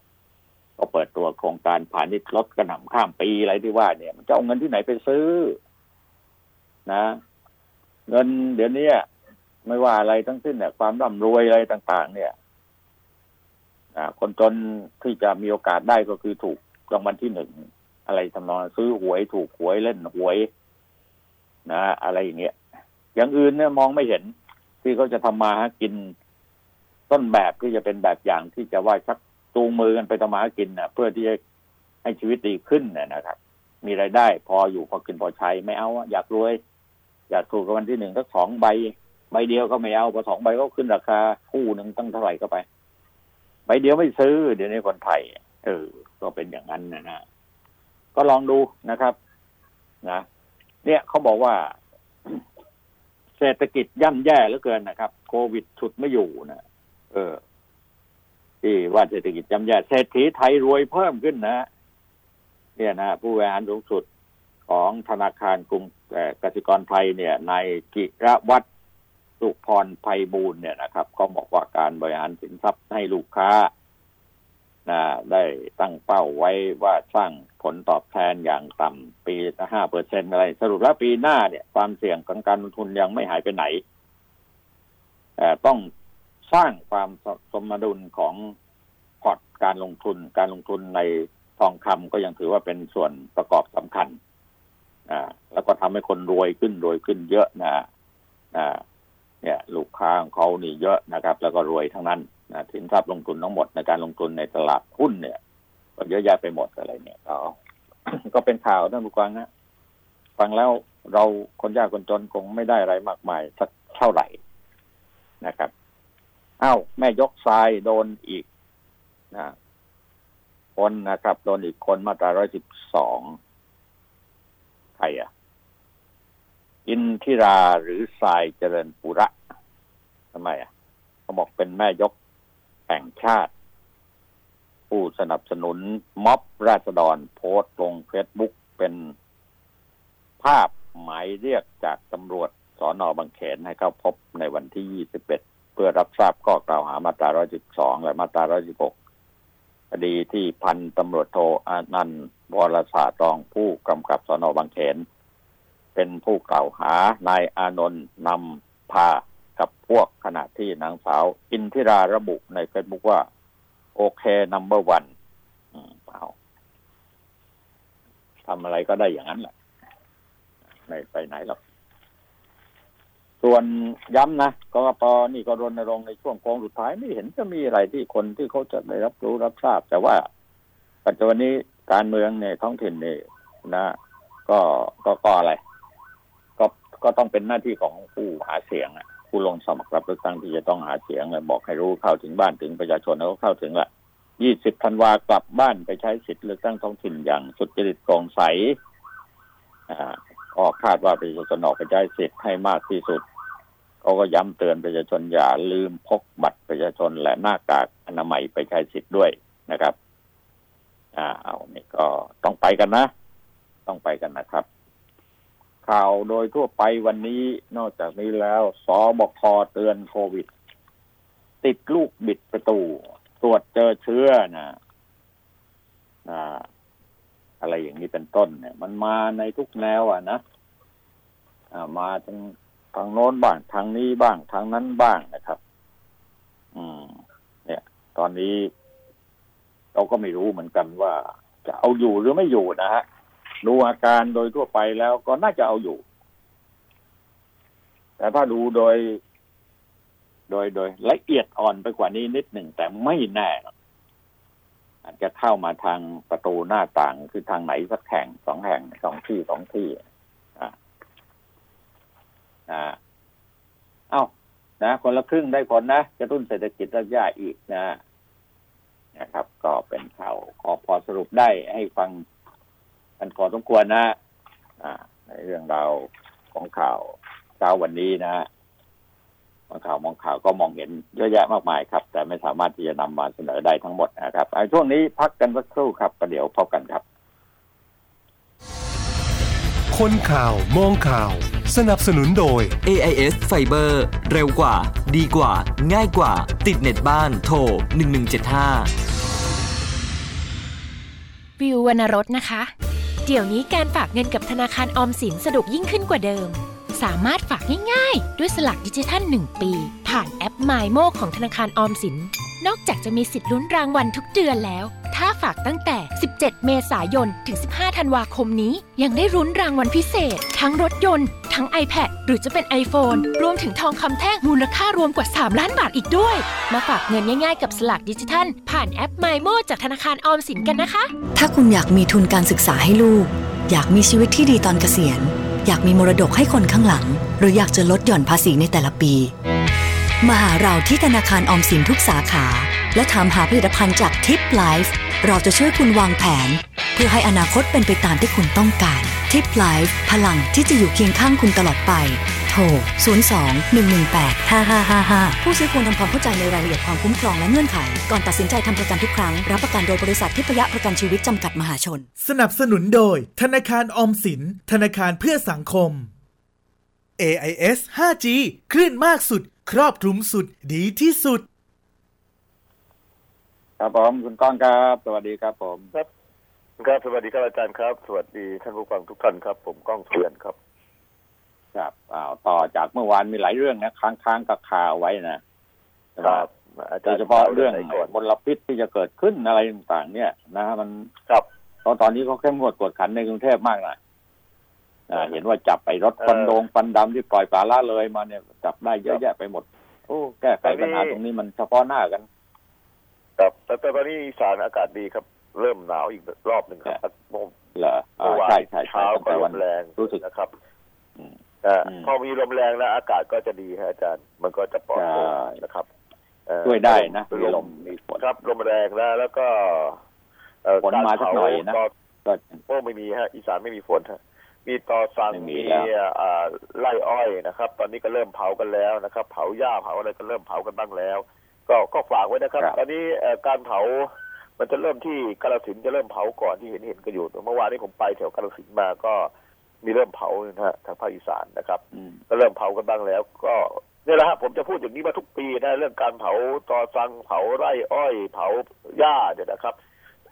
ก็เปิดตัวโครงการพาณิชย์ลดกระหน่ำข้ามปีอะไรที่ว่าเนี่ย มันจะเอาเงินที่ไหนไปซื้อ นะ เงินเดี๋ยวนี้ไม่ว่าอะไรทั้งสิ้นเนี่ยความร่ำรวยอะไรต่าง ๆ เนี่ยคนจนที่จะมีโอกาสได้ก็คือถูกรางวัลที่หนึ่งอะไรทำนองซื้อหวยถูกหวยเล่นหวยนะอะไรอย่างเงี้ย อย่างอื่นเนี่ยมองไม่เห็น ที่เขาจะทำมาหากิน ต้นแบบที่จะเป็นแบบอย่างที่จะว่าชักจูงมือกันไปทำมาหากินนะเพื่อที่จะให้ชีวิตดีขึ้นน่นะครับ มีรายได้ พออยู่พอกินพอใช้ไม่เอาอยากรวย อยากถูกรางวัลที่หนึ่งสักสองใบใบเดียวก็ไม่เอาพอสองใบก็ขึ้นราคาคู่หนึ่งตั้งเท่าไหร่ก็ไปใบเดียวไม่ซื้อ เดี๋ยวนี้คนไทยเออ ก็เป็นอย่างนั้นนะนะก็ลองดูนะครับ นะเนี่ยเขาบอกว่า เศรษฐกิจย่ำแย่เหลือเกินนะครับ โควิดฉุดไม่อยู่นะเออที่ว่าเศรษฐกิจย่ำแย่เศรษฐีไทยรวยเพิ่มขึ้นนะ เนี่ยนะผู้บริหารสูงสุดของธนาคารกรุงกสิกรไทยเนี่ยนายกิรวัตรสุพรไพบูลเนี่ยนะครับเขาบอกว่าการบริหารสินทรัพย์ให้ลูกค้า นะได้ตั้งเป้าไว้ว่าสร้างผลตอบแทนอย่างต่ำปีละห้าเปอร์เซ็นอะไร สรุปแล้วปีหน้าเนี่ย ความเสี่ยงของการลงทุนยังไม่หายไปไหนแต่ต้องสร้างความสมดุลของพอร์ตการลงทุน การลงทุนในทองคำก็ยังถือว่าเป็นส่วนประกอบสำคัญอ่าแล้วก็ทำให้คนรวยขึ้นรวยขึ้นเยอะนะอ่าเนี่ย ลูกค้าของเขานี่เยอะนะครับ แล้วก็รวยทั้งนั้น นะสินทรัพย์ลงทุนทั้งหมดในการลงทุนในตลาดหุ้นเนี่ย ก็เยอะแยะไปหมดอะไรเนี่ยก็ก็เป็นข่าวท่านผู้ฟังนะฟังแล้วเราคนยากคนจนคงไม่ได้อะไรมากมายสักเท่าไหร่นะครับอ้าวแม่ยกทรายโดนอีกนะคนนะครับ โดนอีกคนมาตราร้อยสิบสองใครอะ อินทิราหรือทรายเจริญปุระทำไมอะเขาบอกเป็นแม่ยก แห่งชาติ ผู้สนับสนุนม็อบราษฎรโพสต์ลงเฟซบุ๊กเป็นภาพหมายเรียกจากตำรวจสอนอบางเขนให้เข้าพบในวันที่ 21 เพื่อรับทราบข้อกล่าวหามาตรา 112 และมาตรา 116 คดีที่พันตำรวจโทอานันต์วรศาสตร์รองผู้กำกับสอนอบางเขน เป็นผู้กล่าวหานายอานนท์นำพา กับพวกขณะที่นางสาว อินทิราระบุในเฟซบุ๊กว่า โอเคนัมเบอร์วันเอาทำอะไรก็ได้อย่างนั้นแหละไม่ไปไหนหรอกส่วนย้ำนะกกปนี่ก็รณรงค์ในช่วงโค้งสุดท้ายไม่เห็นจะมีอะไรที่คนที่เขาจะได้รับรู้รับทราบ แต่ว่าปัจจุบันนี้การเมืองในท้องถิ่นนี่นะ ก็ก็ก็อะไร ก็ก็ต้องเป็นหน้าที่ของผู้หาเสียงอะ ผู้ลงสมัครรับเลือกตั้งที่จะต้องหาเสียงเลยบอกให้รู้เข้าถึงบ้านถึงประชาชนแล้วก็เข้าถึงละยี่สิบธันวากลับบ้านไปใช้สิทธิ์เลือกตั้งท้องถิ่นอย่างสุดจริตโปร่งใสอ่าก็คาดว่าประชาชนออกไปใช้สิทธิ์ให้มากที่สุดเขาก็ย้ำเตือนประชาชนอย่าลืมพกบัตรประชาชนและหน้ากากอนามัยไปใช้สิทธิ์ด้วยนะครับ อ่า เอานี่ก็ต้องไปกันนะ ต้องไปกันนะครับ ข่าวโดยทั่วไปวันนี้นอกจากนี้แล้วสบคเตือนโควิด ติดลูกบิดประตู ตรวจเจอเชื้อนะอ่าอะไรอย่างนี้เป็นต้นเนี่ย มันมาในทุกแนวอะนะอ่ามาทางทางโน้นบ้างทางนี้บ้างทางนั้นบ้างนะครับ อืม เนี่ย ตอนนี้ เราก็ไม่รู้เหมือนกันว่า จะเอาอยู่หรือไม่อยู่นะฮะ ดูอาการโดยทั่วไปแล้วก็น่าจะเอาอยู่ แต่ถ้าดูโดย โดยโดยละเอียดอ่อนไปกว่านี้นิดหนึ่งแต่ไม่แน่อาจจะเข้ามาทางประตูหน้าต่างคือทางไหนสักแห่งสองแห่งสองที่สองที่อ่าอ่าเอ้านะคนละครึ่งได้ผลนะกระตุ้นเศรษฐกิจระยะอีกนะนะครับ ก็เป็นข่าวขอพอสรุปได้ให้ฟัง กันพอสมควรนะอ่าในเรื่องราวของข่าวเช้าวันนี้นะมองข่าวมองข่าวก็มองเห็นเยอะแยะมากมายครับ แต่ไม่สามารถที่จะนำมาเสนอได้ทั้งหมดนะครับไอ้ช่วงนี้พักกันสักครู่ครับประเดี๋ยวพบกันครับ คนข่าวมองข่าว สนับสนุนโดย AIS Fiber เร็วกว่า ดีกว่า ง่ายกว่า ติดเน็ตบ้านโทร 1175 วิววรรณรสนะคะ เดี๋ยวนี้การฝากเงินกับธนาคารออมสินสะดวกยิ่งขึ้นกว่าเดิม สามารถฝากง่ายๆ ด้วยสลักดิจิทัล 1 ปี ผ่านแอป m y m o ของธนาคารออมสิน นอกจากจะมีสิทธิ์ลุ้นรางวัลทุกเดือนแล้ว ถ้าฝากตั้งแต่ 17 เมษายน ถึง 15 ธันวาคมนี้ ยังได้รุ้นรางวัลพิเศษ ทั้งรถยนต์ ทั้ง iPad หรือจะเป็น iPhone รวมถึงทองคำแท่งมูลค่ารวมกว่า 3 ล้านบาทอีกด้วย มาฝากเงินง่ายๆกับสลักดิจิทัล ผ่านแอป m y m o จากธนาคารออมสินกันนะคะ ถ้าคุณอยากมีทุนการศึกษาให้ลูก อยากมีชีวิตที่ดีตอนเกษียณอยากมีมรดกให้คนข้างหลัง หรืออยากจะลดหย่อนภาษีในแต่ละปี มาหาเราที่ธนาคารออมสินทุกสาขา และถามหาผลิตภัณฑ์จาก TIP Life เราจะช่วยคุณวางแผน เพื่อให้อนาคตเป็นไปตามที่คุณต้องการ TIP Life พลังที่จะอยู่เคียงข้างคุณตลอดไป โทร 02 118 5555 ผู้ซื้อควรทำความเข้าใจในรายละเอียดความคุ้มครองและเงื่อนไข ก่อนตัดสินใจทำประกันทุกครั้ง รับประกันโดยบริษัททิพยะประกันชีวิตจำกัดมหาชน สนับสนุนโดย ธนาคารออมสิน ธนาคารเพื่อสังคม AIS 5G คลื่นมากสุด ครอบคลุมสุดดีที่สุด ครับผมคุณก้องครับ สวัสดีครับผมครับครับสวัสดีครับอาจารย์ครับ สวัสดีท่านผู้ฟังทุกท่านครับ ผมก้องเทียนครับ ครับอ้าวต่อจากเมื่อวานมีหลายเรื่องนะค้างค้างกับข่าวไว้นะใช่ไหมอาโดจารยย์เฉพาะเรื่องไหนก่อนมลพิษที่จะเกิดขึ้นอะไรต่างๆ เนี่ยนะฮะมันครับเพราะตอนนี้เขาเข้มงวดกวดขันในกรุงเทพมากนะอ่า เห็นว่าจับไปรถควันโดงควันดำที่ปล่อยปลาละเลยมาเนี่ยจับได้เยอะแยะไปหมด โอ้แก้ไขปัญหาตรงนี้มันเฉพาะหน้ากันครับแต่ตอนนี้อีสานอากาศดีครับ เริ่มหนาวอีกรอบหนึ่งครับเมื่อเหรออ่าเมื่อวานใช่ใช่ใช่เช้าตั้งก็แต่ลวันมแรงรู้สึกนะครับอืมแต่อืมพอมีลมแรงแล้วอากาศก็จะดีฮะอาจารย์ มันก็จะปลอดโปร่งใช่นะครับเอ่อช่วยได้นะลมีลมมมีฝนครับลมแรงแล้วแล้วก็เอ่อฝนมาสักหน่อยนะก็ก็โอ้ไม่มีฮะ อีสานไม่มีฝนฮะ มีต่อสั่งไม่มีมีแล้ว อ่าไร่อ้อยนะครับ ตอนนี้ก็เริ่มเผากันแล้วนะครับ เผาหญ้าเผาอะไรก็เริ่มเผากันบ้างแล้ว ก็ก็ฝากไว้นะครับ ครับ ตอนนี้เอ่อการเผา มันจะเริ่มที่กาฬสินธุ์จะเริ่มเผาก่อนที่เห็นเห็นกันอยู่เมื่อวานนี้ผมไปแถวกาฬสินธุ์มาก็มีเริ่มเผานะฮะทางภาคอีสานนะครับ อืม ก็เริ่มเผากันบ้างแล้ว ก็เนี่ยแหละครับผมจะพูดอย่างนี้มาทุกปีนะเรื่องการเผาตอสังเผาไร่อ้อย เผาหญ้าเนี่ยนะครับ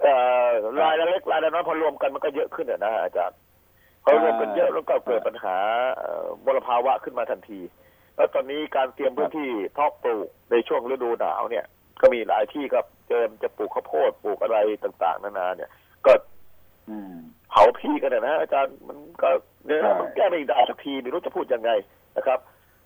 เอ่อรายละเล็กรายละน้อยพอรวมกันมันก็เยอะขึ้นอะนะอาจารย์พอ รวมกันเยอะแล้วก็เกิดปัญหาเอ่อมลภาวะขึ้นมาทันที แล้วตอนนี้การเตรียมพื้นที่เพาะปลูกในช่วงฤดูหนาวเนี่ย ก็มีหลายที่ครับเจิมจะปลูกข้าวโพดปลูกอะไรต่าง ๆ นานาเนี่ยก็อืมเผาพี่กันนะนะอาจารย์มันก็เนี่ยใช่มันแก้ไม่ได้สักทีไม่รู้จะพูดยังไงนะครับ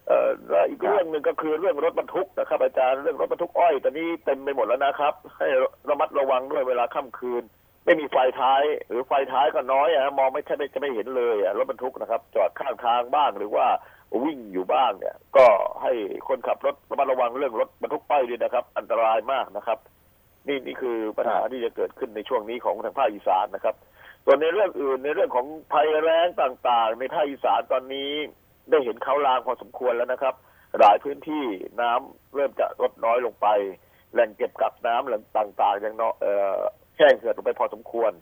เอ่อแล้วอีกครับเรื่องหนึ่งก็คือเรื่องรถบรรทุกนะครับ อาจารย์เรื่องรถบรรทุกอ้อยตอนนี้เต็มไปหมดแล้วนะครับ ให้ระมัดระวังด้วยเวลาค่ำคืน ไม่มีไฟท้าย หรือไฟท้ายก็น้อยอะมองไม่ใช่ไม่จะไม่เห็นเลยอะรถบรรทุกนะครับ จอดข้างทางบ้างหรือว่าวิ่งอยู่บ้างเนี่ย ก็ให้คนขับรถระมัดระวังเรื่องรถบรรทุกอ้อยด้วยนะครับ อันตรายมากนะครับ นี่นี่คือปัญหาที่จะเกิดขึ้นในช่วงนี้ของทางภาคอีสานนะครับ ส่วนในเรื่องอื่นในเรื่องของภัยแล้งต่างๆ ในภาคอีสานตอนนี้ได้เห็นเขาลางพอสมควรแล้วนะครับ หลายพื้นที่น้ำเริ่มจะลดน้อยลงไป แหล่งเก็บกักน้ำแหล่งต่างๆยังเนาะเอ่อ แห้งเหือดลงไปพอสมควร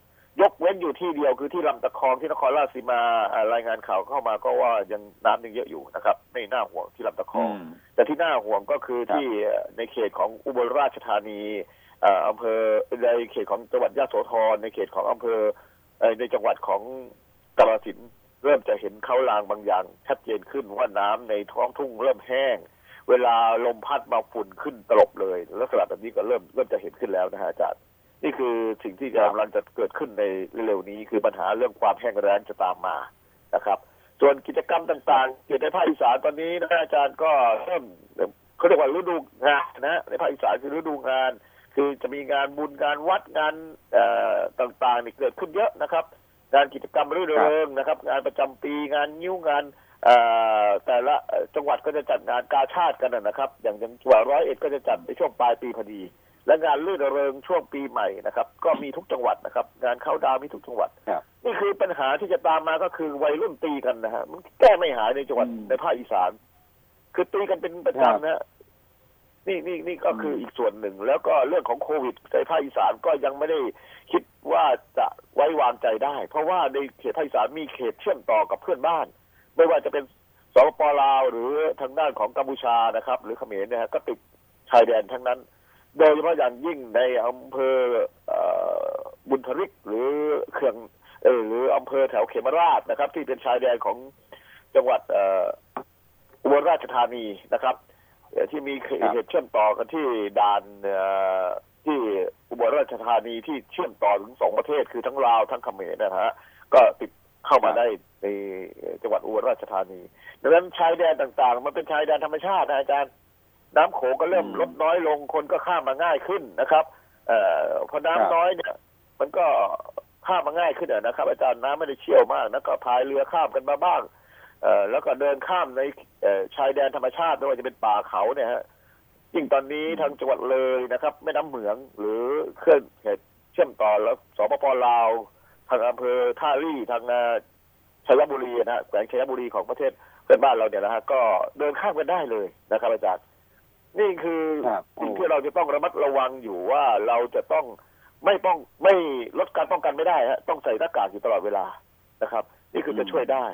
ยกเว้นอยู่ที่เดียวคือที่ลำตะคองที่นครราชสีมาอ่ารายงานข่าวเข้ามาก็ว่ายังน้ำยังเยอะอยู่นะครับ ไม่น่าห่วงที่ลำตะคองมแต่ที่น่าห่วงก็คือครับที่เอ่อในเขตของอุบลราชธานีเอ่ออำเภอในเขตของจังหวัดยะโสธรในเขตของอำเภอเอ่อในจังหวัดของกาฬสินธุ์เริ่มจะเห็นเขาลางบางอย่าง ชัดเจนขึ้นว่าน้ำในท้องทุ่งเริ่มแห้ง เวลาลมพัดมาฝุ่นขึ้นตลบเลยลักษณะแบบนี้ก็เริ่มเริ่มจะเห็นขึ้นแล้วนะฮะอาจารย์ นี่คือสิ่งที่ครับกำลังจะเกิดขึ้นในเร็วๆนี้คือปัญหาเรื่องความแห้งแล้งจะตามมานะครับ ส่วนกิจกรรมต่างๆเกี่ยวในภาคอีสานตอนนี้นะอาจารย์ก็เริ่มเขาเรียกว่าฤดูงานนะในภาคอีสานคือฤดูงาน คือจะมีงานบุญงานวัดงานเอ่อต่างๆนี่เกิดขึ้นเยอะนะครับงานกิจกรรมรื่นเริงนะครับ งานประจำปีงานนิ้วงานเอ่อแต่ละเอ่อจังหวัดก็จะจัดงานกาชาติกันนะนะครับ อย่างจังหวัดร้อยเอ็ดก็จะจัดในช่วงปลายปีพอดี และงานลื่นเริงช่วงปีใหม่นะครับ ก็มีทุกจังหวัดนะครับ งานเข้าดาวน์มีทุกจังหวัดครับนี่คือปัญหาที่จะตามมาก็คือวัยรุ่นตีกันนะฮะมันแก้ไม่หายในจังหวัดอืมในภาคอีสาน คือตีกันเป็นประครับจำนะฮะนี่นี่นี่ก็คืออมอีกส่วนหนึ่ง แล้วก็เรื่องของโควิดในภาคอีสานก็ยังไม่ได้คิดว่าจะไว้วางใจได้ เพราะว่าในเขตภาคอีสานมีเขตเชื่อมต่อกับเพื่อนบ้าน ไม่ว่าจะเป็นสปปลาวหรือทางด้านของกัมพูชานะครับ หรือเขมรเนี่ยฮะก็ติดชายแดนทั้งนั้น โดยเฉพาะอย่างยิ่งในอำเภอเอ่อบุญทริกหรือเขื่องเออหรืออำเภอแถวเขมราชนะครับ ที่เป็นชายแดนของจังหวัดเอ่ออุบลราชธานีนะครับเอ่อที่มีเขครับเหตุเชื่อมต่อกันที่ด่านเอ่อที่อุบลราชธานีที่เชื่อมต่อถึงสองประเทศคือทั้งลาวทั้งเขมรนะฮะก็ติดเข้ามาได้ในจังหวัดอุบลราชธานีดังนั้นชายแดนต่างๆ มันเป็นชายแดนธรรมชาตินะอาจารย์ น้ำโขงก็เริ่มอืมลดน้อยลงคนก็ข้ามมาง่ายขึ้นนะครับเอ่อพอน้ำครับน้อยเนี่ย มันก็ข้ามมาง่ายขึ้นอะนะครับ อาจารย์น้ำไม่ได้เชี่ยวมากแล้วก็พายเรือข้ามกันมาบ้างเอ่อแล้วก็เดินข้ามในเอ่อชายแดนธรรมชาติไม่ว่าจะเป็นป่าเขาเนี่ยฮะยิ่งตอนนี้ทางจังหวัดเลยนะครับแม่น้ำเหมืองหรือเครื่องเหตุเชื่อมต่อแล้วสปปลาว ทางอำเภอท่าลี่ทางนาชัยบุรีนะฮะแขวงชัยบุรีของประเทศเพื่อนบ้านเราเนี่ยนะฮะก็เดินข้ามกันได้เลยนะครับอาจารย์ นี่คือครับสิ่งที่เราจะต้องระมัดระวังอยู่ว่าเราจะต้องไม่ป้องไม่ลดการป้องกันไม่ได้ฮะต้องใส่หน้ากากอยู่ตลอดเวลานะครับ นี่คือจะช่วยได้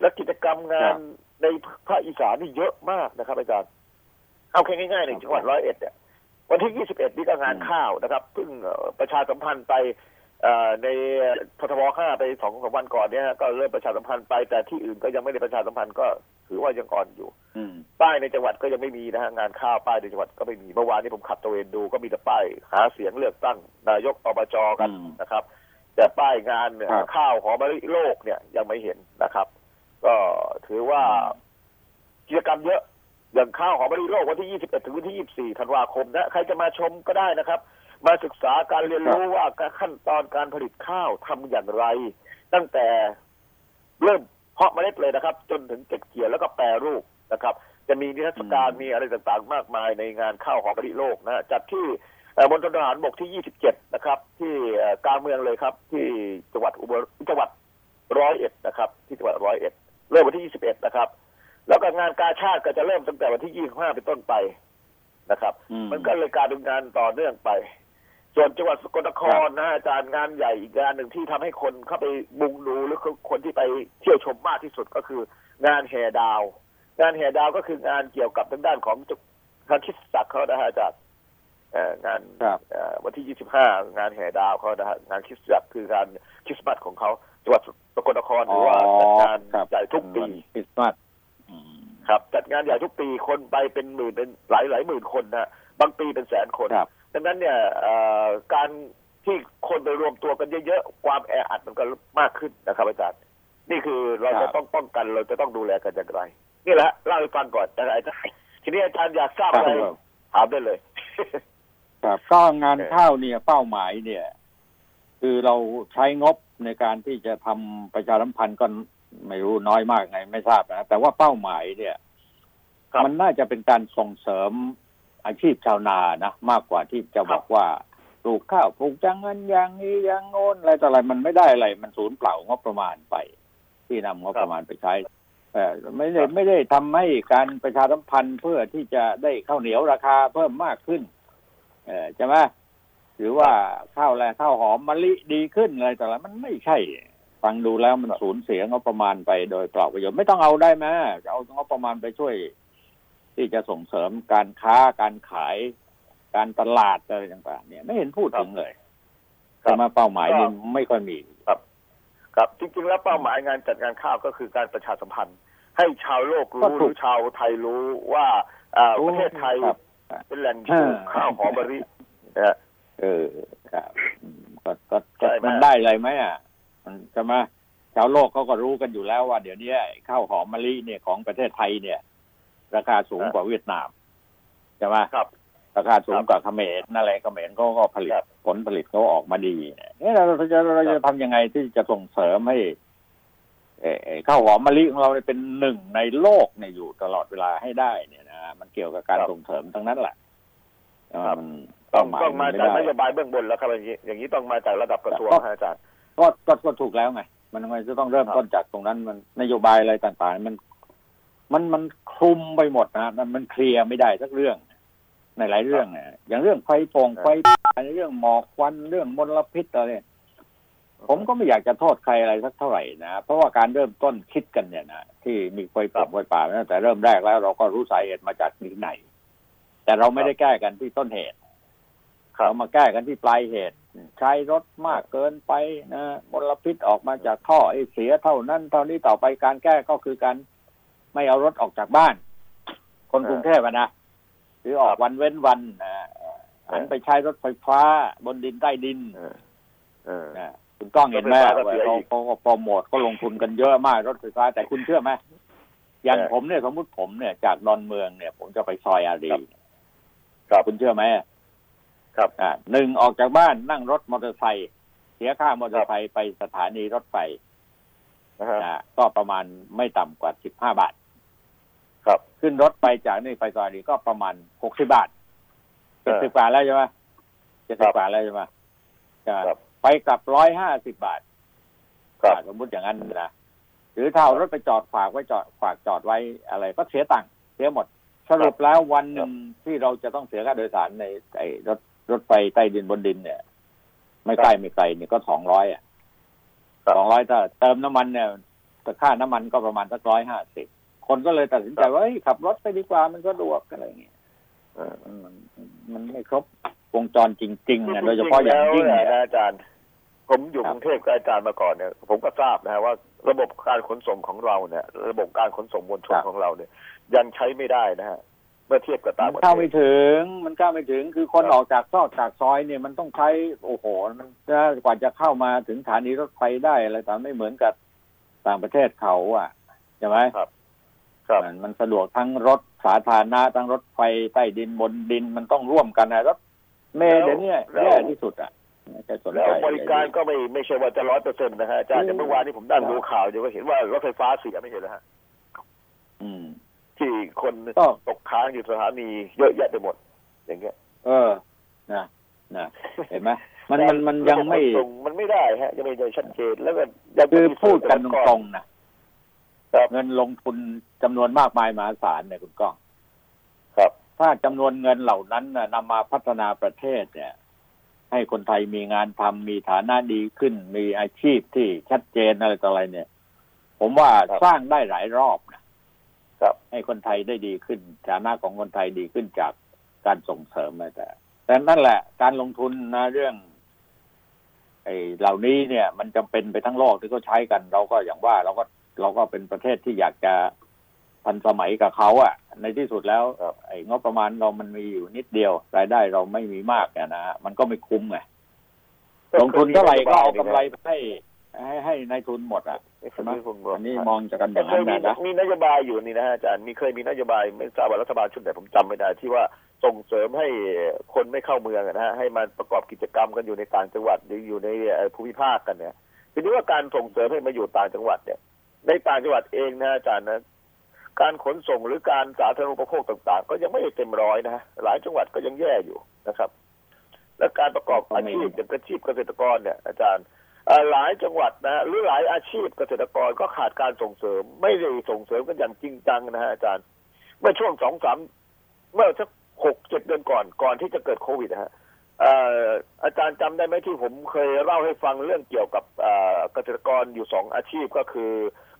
และกิจกรรมงานในภาคอีสานนี่เยอะมากนะครับ อาจารย์เอาแค่ง่ายๆในจังหวัดร้อยเอ็ดเนี่ยวันที่21นี่ก็งานข้าวนะครับเพิ่งเอ่อประชาสัมพันธ์ไปเอ่อ ในททบ5ไปสองสามวันก่อนเนี่ยฮะก็เริ่มประชาสัมพันธ์ไปแต่ที่อื่นก็ยังไม่ได้ประชาสัมพันธ์ก็ถือว่ายังอ่อนอยู่อืมป้ายในจังหวัดก็ยังไม่มีนะฮะงานข้าวป้ายในจังหวัดก็ไม่มีเมื่อวานนี้ผมขับตระเวนดูก็มีแต่ป้ายหาเสียงเลือกตั้งนายกอบจกันอืมนะครับ แต่ป้ายงานเนี่ยครับข้าวหอมมะลิโลกเนี่ยยังไม่เห็นนะครับ ก็ถือว่ากิจกรรมเยอะอย่างข้าวหอมมะลิโลกวันที่ 21 ถึงวันที่ 24 ธันวาคมนะใครจะมาชมก็ได้นะครับ มาศึกษาการเรียนรู้ว่าการขั้นตอนการผลิตข้าวทำอย่างไร ตั้งแต่เริ่มเพาะเมล็ดเลยนะครับ จนถึงเก็บเกี่ยวแล้วก็แปรรูปนะครับ จะมีนิทรรศการอืมมีอะไรต่างๆ มากมายในงานข้าวหอมมะลิโลกนะฮะจัดที่เอ่อบนทหารบกที่ 27 นะครับ ที่เอ่อกลางเมืองเลยครับ ที่จังหวัดอุบลจังหวัดร้อยเอ็ดนะครับ ที่จังหวัดร้อยเอ็ดเริ่มวันที่ยี่สิบเอ็ดนะครับ แล้วก็งานกาชาติก็จะเริ่มตั้งแต่วันที่ยี่สิบห้าเป็นต้นไปนะครับอืมมันก็เลยกลารเป็นงานต่อเนื่องไป ส่วนจังหวัดสกลนครนะฮะอาจารย์งานใหญ่อีกงานหนึ่งที่ทำให้คนเข้าไปมุงดูหรือคนที่ไปเที่ยวชมมากที่สุดก็คือ งานแห่ดาว งานแห่ดาวก็คืองานเกี่ยวกับทางด้านของทางคริดจักรเขานะฮะอาจารย์เอ่องานครับเอ่อวันที่ 25 งานแห่ดาวเขานะฮะงานคริสต์จักรคือการคริสต์มาสของเขาจังหวัดสกลนครหรือว่าจัดงานครับใหญ่ทุกปีวันคริสต์มาสอืมครับ จัดงานใหญ่ทุกปีคนไปเป็นหมื่นเป็นหลายหลายหมื่นคนนะบางปีเป็นแสนคนครับ ดังนั้นเนี่ยเอ่อการที่คนไปรวมตัวกันเยอะๆ ความแออัดมันก็มากขึ้นนะครับอาจารย์ นี่คือเราครัจะบต้องป้องกันเราจะต้องดูแลกันอย่างไรนี่แหละฮะเล่าให้ฟังก่อนนะครับอาจารย์ทีนี้อาจารย์อยากทราบอะไรครับถามได้เลยครับก็งานเออข้าวเนี่ยเป้าหมายเนี่ย คือเราใช้งบในการที่จะทำประชาสัมพันธ์ก็ไม่รู้น้อยมากไงไม่ทราบนะแต่ว่าเป้าหมายเนี่ยครับมันน่าจะเป็นการส่งเสริม อาชีพชาวนานะมากกว่าที่จะบอกว่าปลูกข้าวปลูกจังงันอย่างนี้อย่างโน้นอะไรต่ออะไรมันไม่ได้อะไร มันสูญเปล่างบประมาณไป ที่นำงบประมาณไปใช้เออไม่ได้ไม่ได้ทำให้การประชาสัมพันธ์เพื่อที่จะได้ข้าวเหนียวราคาเพิ่มมากขึ้น เออใช่ไหมหรือว่าข้าวอะไรข้าวหอมมะลิดีขึ้นอะไรต่ออะไรมันไม่ใช่ ฟังดูแล้วมันสูญเสียงบประมาณไปโดยเปล่าประโยชน์ไม่ต้องเอาได้ไหมเอางบประมาณไปช่วย ที่จะส่งเสริมการค้าการขาย การตลาดอะไรต่างๆ เนี่ยไม่เห็นพูดถึงเลยครับแต่มาเป้าหมายนี่ไม่ค่อยมีครับ จริง ๆ แล้วเป้าหมายงานจัดงานข้าวก็คือการประชาสัมพันธ์ ให้ชาวโลกก็รู้หถูรืกอชาวไทยรู้ว่าอ่าโอ้ประเทศไทยครับเป็นแหล่งปลูกอ่าข้าวหอมมะลินะฮะเออครับอืมก็ก็ใช่ก็ไหมมันได้อะไรไหมอะมันจะมาชาวโลกเขาก็รู้กันอยู่แล้วว่า เดี๋ยวนี้ไอ้ข้าวหอมมะลิเนี่ยของประเทศไทยเนี่ย ราคาสูงกว่าเวียดนามใช่ไหมครับ ราคาสูงกว่าเขมรนั่นแหละเขมรเขาก็ผลิตครับผลผลิตเขาออกมาดีเนี่ยเราจะเราจะทำยังไงที่จะส่งเสริมให้เอ่อเอ่อข้าวหอมมะลิของเราเนี่ยเป็นหนึ่งในโลกเนี่ยอยู่ตลอดเวลาให้ได้เนี่ยนะมันเกี่ยวกับการครับส่งเสริมทั้งนั้นแหละครับมันต้องเป้หยต้องมาไจากนได้โยบายเบื้องบนแล้วครับอย่างนี้อย่างนี้ต้องมาจากระดับกระทรวงครับฮะอาจารย์ก็ก็ก็ถูกแล้วไง มันมันจะต้องเริ่มครับต้นจากตรงนั้นมันนโยบายอะไรต่างๆ มัน มันมันคลุมไปหมดนะมันมันเคลียร์ไม่ได้สักเรื่อง ในหลายเรื่องเนี่ยอย่างเรื่องไฟโป่งไฟป่าเรื่องหมอกควันเรื่องมลพิษอะไรเนี่ยผมก็ไม่อยากจะโทษใครอะไรสักเท่าไหร่นะเพราะว่าการเริ่มต้นคิดกันเนี่ยนะที่มีไฟป่าไฟป่าตั้งแต่เริ่มแรกแล้วเราก็รู้สาเหตุมาจากที่ไหน แต่เราไม่ได้แก้กันที่ต้นเหตุครับเรามาแก้กันที่ปลายเหตุ ใช้รถมากเกินไปนะมลพิษออกมาจากท่อไอเสียเท่านั้น เท่านี้ต่อไปการแก้ก็คือการ ไม่เอารถออกจากบ้าน คนเออกรุงเทพอะนะหรือออกวันเว้นวันนะหันไปใช้รถไฟฟ้าบนดินใต้ดินเออเออนะคุณก้องเห็นไหมรถไฟฟ้าก็ว่าเสียเขาอีกเขาก็โปรโมทก็ลงทุนกันเยอะมากรถไฟฟ้า แต่คุณเชื่อไหมอย่างเออผมเนี่ยสมมุติผมเนี่ยจากดอนเมืองเนี่ย ผมจะไปซอยอารีครับครับคุณเชื่อไหมครับอ่าหนึ่งออกจากบ้านนั่งรถมอเตอร์ไซค์เสียค่ามอเตอร์ไซค์ไปสถานีรถไฟนะฮะนะก็ประมาณไม่ต่ำกว่าสิบห้าบาท ครับ ขึ้นรถไปจากนี่ไปซอยนี้ก็ประมาณหกสิบาทเอเจ็ดอสิบกว่าแล้วใช่ไหมเจ็ดครัสิบบกว่าแล้วใช่ไหมใช่ไหมครับไปกลับร้อยห้าสิบบาทครับอ่าสมมุติอย่างนั้นนะหรือถ้าเอารถไปจอดฝากไว้จอดฝากจอดไว้อะไร ก็เสียตังค์เสียหมด สรุปแล้ววันหนึ่งที่เราจะต้องเสียค่าโดยสารในไอ้รถรถไฟใต้ดินบนดินเนี่ย ไม่ใกล้ไม่ไกลเนี่ยก็สองร้อยอะครับสองร้อยถ้าเติมน้ำมันเนี่ยแต่ค่าน้ำมันก็ประมาณสักร้อยห้าสิบ คนก็เลยตัดสินใจว่าเฮ้ยขับรถไปดีกว่ามันก็ดวกอะไรอย่างเงี้ยเออมันมันไม่ครบวงจรจริงๆนะโดยเฉพาะอย่างยิ่งจริเนี่ยๆแล้วนะอาจารย์ ผมอยู่ครับกรุงเทพกับอาจารย์มาก่อนเนี่ยผมก็ทราบนะฮะว่า ระบบการขนส่งของเราเนี่ย ระบบการขนส่งมวลชนของเราเนี่ย ยังใช้ไม่ได้นะฮะเมื่อเทียบกับต่างมันประเข้าเทไม่ศถึง มันเข้าไม่ถึงคือคนครับออกจากซอกจากซอยเนี่ยมันต้องใช้โอ้โหมันจะกว่าจะเข้ามาถึงสถานีรถไฟได้อะไรแต่ไม่เหมือนกับต่างประเทศเขาอะใช่ไหมครับ ครับมันมันสะดวกทั้งรถสาธารณะทั้งรถไฟใต้ดินบนดินมันต้องร่วมกันนะรถเมล์เดี๋ยวนี้แล้วแย่ที่สุดอะไม่ใช่สนแล้วใจบริการเลยก็ไม่ไม่ใช่ว่าจะร้อยเปอร์เซ็นต์นะฮะอาจารย์อย่างเมื่อวานนี้ผมนั่งดูข่าวอยู่ก็เห็นว่ารถไฟฟ้าเสียไม่เห็นแล้วฮะอืมที่คนก็ตกค้างอยู่สถานีเยอะแยะไปหมด อย่างเงี้ย เออนะนะเห็นไหมมันมันมันยังไม่ส่งมันไม่ได้ฮะยังไม่ได้ชัดเจนแล้วก็ยังคือมีพูดกันตส่วรงๆนะ ครับ เงินลงทุนจำนวนมากมายมหาศาลเนี่ยคุณก้อง ครับ ถ้าจำนวนเงินเหล่านั้นน่ะนำมาพัฒนาประเทศเนี่ย ให้คนไทยมีงานทำมีฐานะดีขึ้น มีอาชีพที่ชัดเจนอะไรต่ออะไรเนี่ย ผมว่าครับสร้างได้หลายรอบนะครับ ให้คนไทยได้ดีขึ้น ฐานะของคนไทยดีขึ้นจากการส่งเสริมนะแต่แต่นั่นแหละ การลงทุนนะเรื่องไอ้เหล่านี้เนี่ย มันจำเป็นไปทั้งโลกที่เขาใช้กัน เราก็อย่างว่าเราก็ เราก็เป็นประเทศที่อยากจะทันสมัยกับเขาอะในที่สุดแล้วครับไอ้งบประมาณเรามันมีอยู่นิดเดียว รายได้เราไม่มีมากเนี่ยนะฮะมันก็ไม่คุ้มไงลงทุนเท่าไหร่ก็เอากำไรไปให้ให้ให้นายทุนหมดอะใช่ใช่ไหไหมมอันนี้มองจากกันอย่างเคนั้ยนมีนะนะมีนโยบายอยู่นี่นะฮะอาจารย์มีเคยมีนโยบายไม่ทราบว่ารัฐบาลชุดไหนผมจำไม่ได้ที่ว่าส่งเสริมให้คนไม่เข้าเมืองอะนะฮะให้มันประกอบกิจกรรมกันอยู่ในต่างจังหวัดหรืออยู่ในเอ่อภูมิภาคกันเนี่ยทีนี้ว่าการส่งเสริมให้มาอยู่ต่างจังหวัดเนี่ย ในต่างจังหวัดเองนะอาจารย์นะการขนส่งหรือการสาธารณูปโภคต่างๆ ก็ยังไม่เต็มร้อยนะหลายจังหวัดก็ยังแย่อยู่นะครับ และการประกอบอาชีพอย่างอาชีพเกษตรกรเนี่ย อาจารย์หลายจังหวัดนะหรือหลายอาชีพเกษตรกรก็ขาดการส่งเสริม ไม่ได้ส่งเสริมกันอย่างจริงจังนะฮะอาจารย์ เมื่อช่วงสองสามเมื่อสักหกเจ็ดเดือนก่อนก่อนที่จะเกิดโควิดนะฮะอาจารย์จำได้ไหมที่ผมเคยเล่าให้ฟังเรื่องเกี่ยวกับเกษตรกรอยู่สองอาชีพก็คือ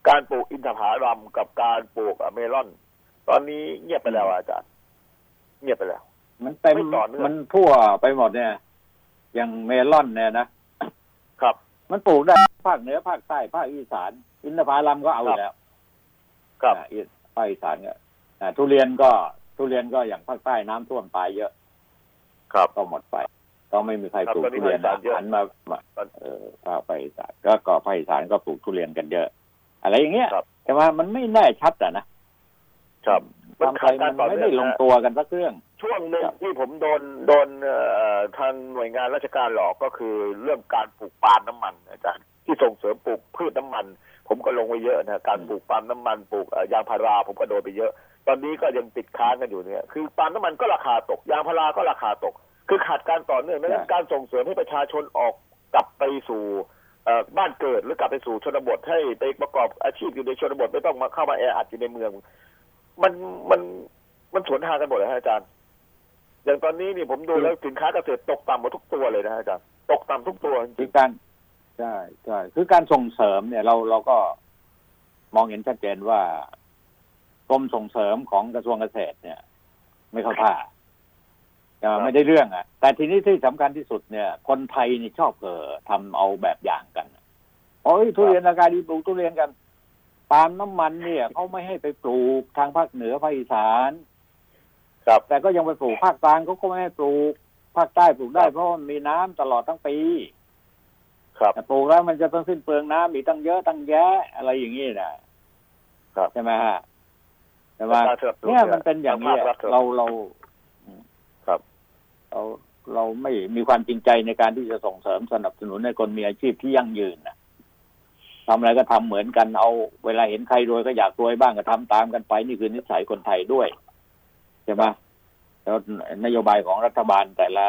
การปลูกอินทผลัมกับการปลูกเมลอน ตอนนี้เงียบไปแล้วอะอาจารย์ เงียบไปแล้ว มันเต็มไม่ต่อเนื่องมันทั่วไปหมดเนี่ย อย่างเมลอนเนี่ยนะครับ มันปลูกได้ภาคเหนือภาคใต้ภาคอีสาน อินทผลัมก็เอาอยู่แล้ว ครับอ่าอีภาคอีสานก็อ่าทุเรียนก็ทุเรียนก็อย่างภาคใต้น้ำท่วมตายเยอะ ครับก็หมดไปก็ไม่มีใครครับปลูกตอนนี้ทุเรียนภาคอีสานเยอะหันมามาเออภาคไปอีสานก็ก็ภาคอีสานก็ปลูกทุเรียนกันเยอะ อะไรอย่างเงี้ยครับ แต่ว่ามันไม่แน่ชัดอะนะครับมันทำไปขาดมัการนต่อไม่เนื่ได้องลงนะ ตัวกันสักเรื่อง ช่วงหนึ่งครับ ที่ผมโดนโดนเอ่อทางหน่วยงานราชการหลอกก็คือเรื่องการปลูกปาล์มน้ำมันอาจารย์ที่ส่งเสริมปลูกพืชน้ำมัน ผมก็ลงไว้เยอะนะการปลูกปาล์มน้ำมันปลูกเอ่อยางพาราผมก็โดนไปเยอะ ตอนนี้ก็ยังติดค้างกันอยู่เนี่ยคือปาล์มน้ำมันก็ราคาตกยางพาราก็ราคาตก คือขาดการต่อเนื่องดังนั้นการส่งเสริมให้ประชาชนออกกลับไปสู่เอ่อ บ้านเกิดหรือกลับไปสู่ชนบทให้ไปประกอบอาชีพอยู่ในชนบทไม่ต้องมาเข้ามาแออัดอยู่ในเมือง มันมันมันสวนทางกันหมดเลยฮะอาจารย์ อย่างตอนนี้นี่ผมดูแล้วสินค้าเกษตรตกต่ำหมดทุกตัวเลยนะฮะอาจารย์ตกต่ำทุกตัวจคืริองการใช่ใช่คือการส่งเสริมเนี่ยเราเราก็มองเห็นชัดเจนว่ากรมส่งเสริมของกระทรวงเกษตรเนี่ย ไม่เข้าท่าเอ่อ ไม่ได้เรื่องอะ แต่ทีนี้ที่สำคัญที่สุดเนี่ย คนไทยนี่ชอบเผลอทำเอาแบบอย่างกันโอ้ยทุเรียนราคาดีปลูกทุเรียนกันปาล์มน้ำมันเนี่ยเขาไม่ให้ไปปลูกทางภาคเหนือภาคอีสานๆครับ แต่ก็ยังไปปลูกภาคกลางเขาก็ไม่ให้ปลูกภาคใต้ปลูกได้เพราะมันมีน้ำตลอดทั้งปี ครับแต่ปลูกแล้วมันจะต้องสิ้นเปลืองน้ำอีกตั้งเยอะตั้งแยะอะไรอย่างนี้นะครับใช่ไหมฮะใช่ไหมการสนับสนุเนี่ยมันเป็นอย่างนี้ภครัอะฐเราเราครับ เราเราไม่มีความจริงใจในการที่จะส่งเสริมสนับสนุนให้คนมีอาชีพที่ยั่งยืนนะทำอะไรก็ทำเหมือนกันเอา เวลาเห็นใครรวยก็อยากรวยบ้างก็ทำตามกันไป นี่คือนิสัยคนไทยด้วยใช่ไหมแล้วนโยบายของรัฐบาลแต่ละ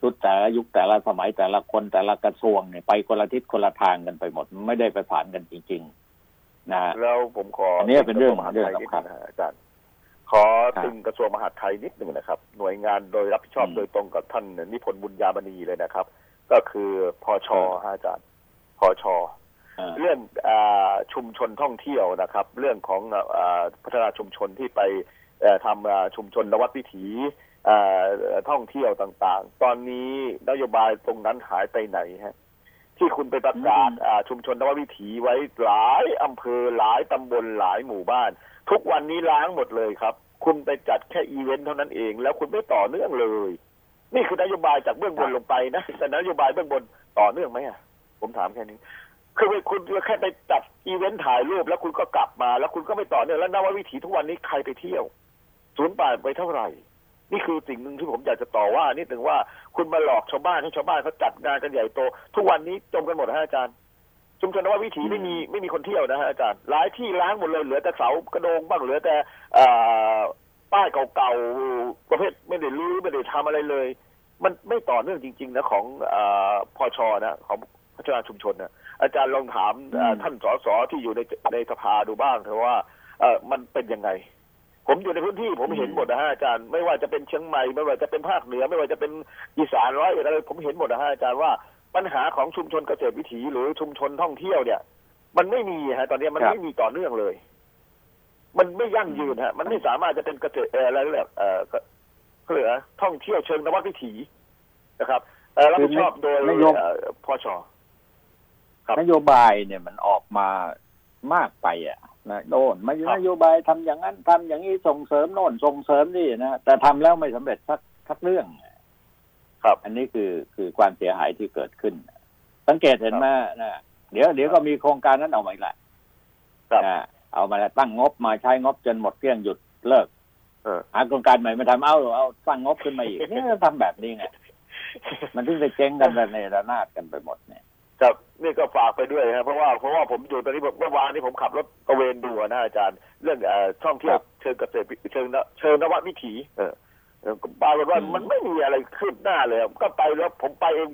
ชุดแต่ละยุคแต่ละสมัยแต่ละคนแต่ละกระทรวงเนี่ยไปคนละทิศคนละทางกันไปหมด ไม่ได้ประสานกันจริง ๆ นะฮะแล้วผมขออัอันนี้เป็นเรื่องมหาดเรื่องไทยนิดสำคัญนึงนะฮะอาจารย์ ขอครับถึงกระทรวงมหาดไทยนิดหนึ่งนะครับ หน่วยงานโดยรับผิดชอบอืมโดยตรงกับท่านนิพนธ์บุญญาบณีเลยนะครับ ก็คือพอชอืมฮะอาจารย์พอชอ่าเรื่องอาชุมชนท่องเที่ยวนะครับ เรื่องของอาพัฒนาชุมชนที่ไปเอ่อทำอ่าชุมชนนวัดวิถีอ่าท่องเที่ยวต่างๆ ตอนนี้นโยบายตรงนั้นหายไปไหนฮะที่คุณไปประกาศอืมอ่าชุมชนนวัตวิถีไว้หลายอำเภอหลายตำบลหลายหมู่บ้าน ทุกวันนี้ล้างหมดเลยครับ คุณไปจัดแค่อีเวนต์เท่านั้นเอง แล้วคุณไม่ต่อเนื่องเลย นี่คือนโยบายจากเบื้องบนลงไปนะแต่นโยบายเบื้องบนต่อเนื่องไหมอะผมถามแค่นี้คือคุณแค่ไปจัดอีเวนต์ถ่ายรูปแล้วคุณก็กลับมา แล้วคุณก็ไม่ต่อเนื่องแล้วนวัตวิถีทุกวันนี้ใครไปเที่ยวสูญเปล่าไปเท่าไหร่ นี่คือสิ่งหนึ่งที่ผมอยากจะต่อว่านิดหนึ่งว่าคุณมาหลอกชาวบ้านให้ชาวบ้านเขาจัดงานกันใหญ่โต ทุกวันนี้จมกันหมดนะฮะอาจารย์ ชุมชนนววิถีไม่มีไม่มีคนเที่ยวนะฮะอาจารย์หลายที่ล้างหมดเลยเหลือแต่เสากระโดงบ้างเหลือแต่เอ่อป้ายเก่าๆประเภทไม่ได้รื้อไม่ได้ทำอะไรเลย มันไม่ต่อเนื่องจริง ๆ นะของเออพอชนะของพัฒนาชุมชนนะอาจารย์ลองถามเอ่ออืมท่านสสที่อยู่ในในสภาดูบ้างเถอะว่าเออมันเป็นยังไง ผมอยู่ในพื้นที่ผมเห็นหมดนะฮะอาจารย์ไม่ว่าจะเป็นเชียงใหม่ไม่ว่าจะเป็นภาคเหนือ ไม่ว่าจะเป็นอีสานร้อยเอ็ดอะไรผมเห็นหมดนะฮะอาจารย์ว่า ปัญหาของชุมชนเกษตรวิถีหรือชุมชนท่องเที่ยวเนี่ย มันไม่มีฮะ ตอนนี้มันครับไม่มีต่อเนื่องเลย มันไม่ยั่งยืนฮะ มันไม่สามารถจะเป็นเกษตรเอ่ออะไรเรียกเอ่อก็เขาเรียกอะไรท่องเที่ยวเชิงนวัตวิถีนะครับเอ่อรับผิดชอบโดยนโยบเอ่อพชครับนโยบายเนี่ยมันออกมามากไปอะนะโน่นไม่ครับนโยบายทำอย่างนั้นทำอย่างนี้ส่งเสริมโน่นส่งเสริมนี่นะแต่ทำแล้วไม่สำเร็จสักสักเรื่อง ครับ อันนี้คือคือความเสียหายที่เกิดขึ้น สังเกตเห็นไหมนะเดี๋ยวเดี๋ยวก็มีโครงการนั้นออกมาอีกแหละครับนะเอามาตั้งงบมาใช้งบจนหมดเกลี้ยงหยุดเลิกเออหาโครงการใหม่มาทำเอาเอาตั้งงบขึ้นมาอีกเนี่ยทำแบบนี้ไงมันถึงจะเจ๊งกันในระนาดกันไปหมดเนี่ยครับนี่ก็ฝากไปด้วยครับเพราะว่าเพราะว่าผมอยู่ตอนนี้เมื่อวานนี้ผมขับรถตระเวนดูอะนะอาจารย์ เรื่องเอ่อท่องเที่ยวครับเชิงเกษตรเชิงนเชิงนวัตวิถี เออเออ ปรากฏว่าอืมมันไม่มีอะไรคืบหน้าเลยก็ไปแล้วผมไปเอง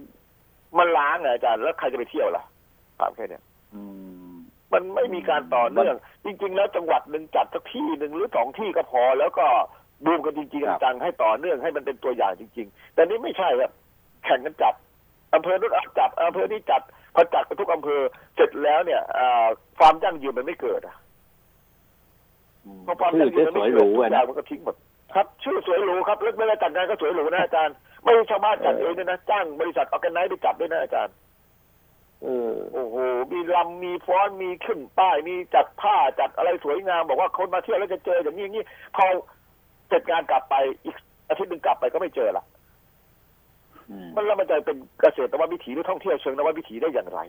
มันล้างอะอาจารย์แล้วใครจะไปเที่ยวล่ะถามแค่เนี้ยอืมมันไม่มีการต่อเนื่อง จริง ๆ แล้วจังหวัดหนึ่งจัดสักที่หนึ่งหรือสองที่ก็พอ แล้วก็ดูกันจริงครับๆจังๆให้ต่อเนื่องให้มันเป็นตัวอย่างจริง ๆ แต่นี่ไม่ใช่ครับแข่งกันจัดอำเภอนู้นจัดอำเภอนี้จัดพอจัดไปทุกอำเภอเสร็จแล้วเนี่ยเอ่อความยั่งยืนมันไม่เกิดอะเพราะความชื่อยั่งยืนสมันวยไม่หเกิดรูทุกอะอย่านะงมันก็ทิ้งหมด ครับชื่อสวยหรูครับแล้วเวลาจัดงานก็สวยหรูนะอาจารย์ ไม่ใช่ชาวบ้านจัดเองด้วยนะจ้างบริษัทออแกไนซ์ไปจัดด้วยนะอาจารย์เออโอ้โหมีลำมีฟ้อนมีขึ้นป้ายมีจัดผ้าจัดอะไรสวยงาม บอกว่าคนมาเที่ยวแล้วจะเจออย่างนี้อย่างนี้พอเสร็จงานกลับไปอีกอาทิตย์หนึ่งกลับไปก็ไม่เจอละอืมมันแล้วมันจะเป็นเกษตรนวัตวิถีหรือท่องเที่ยวเชิงนวัตวิถีได้อย่างไร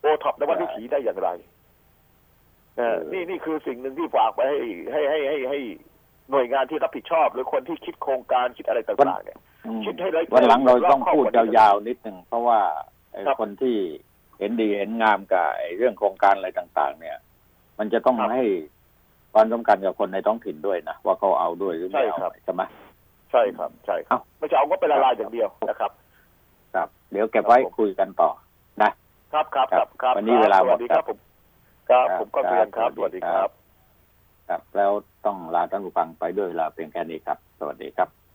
โอท็อปนวัตวิถีได้อย่างไรเออนี่นี่คือสิ่งหนึ่งที่ฝากไปให้ให้ให้ให้ให้ หน่วยงานที่รับผิดชอบ หรือคนที่คิดโครงการคิดอะไรต่างๆเนี่ยอืมคิดให้ละเอียดวันหลังเราต้องรอบคอบพูดกว่านี้ยาวๆนิดหนึ่งเพราะว่าไอ้ครับคนที่เห็นดีเห็นงามกับไอ้เรื่องโครงการอะไรต่าง ๆ เนี่ย มันจะต้องครับให้ความสำคัญกับคนในท้องถิ่นด้วยนะว่าเขาเอาด้วยหรือไม่เอาใช่ครับใช่ไหมใช่ครับ ใช่ครับเอ้าไม่ใช่เอาก็เป็นละลายอย่างเดียวนะครับ ครับ เดี๋ยวเก็บไว้ครับผมคุยกันต่อนะครับครับครับครับวันนี้เวลาสหมวัดสดีคครัรับบผมครับ ครับผมก็เรียนครับครับสวัสดีครับ ครับ แล้วต้องลาท่านผู้ฟังไปด้วยเวลาเพียงแค่นี้ครับ สวัสดีครับ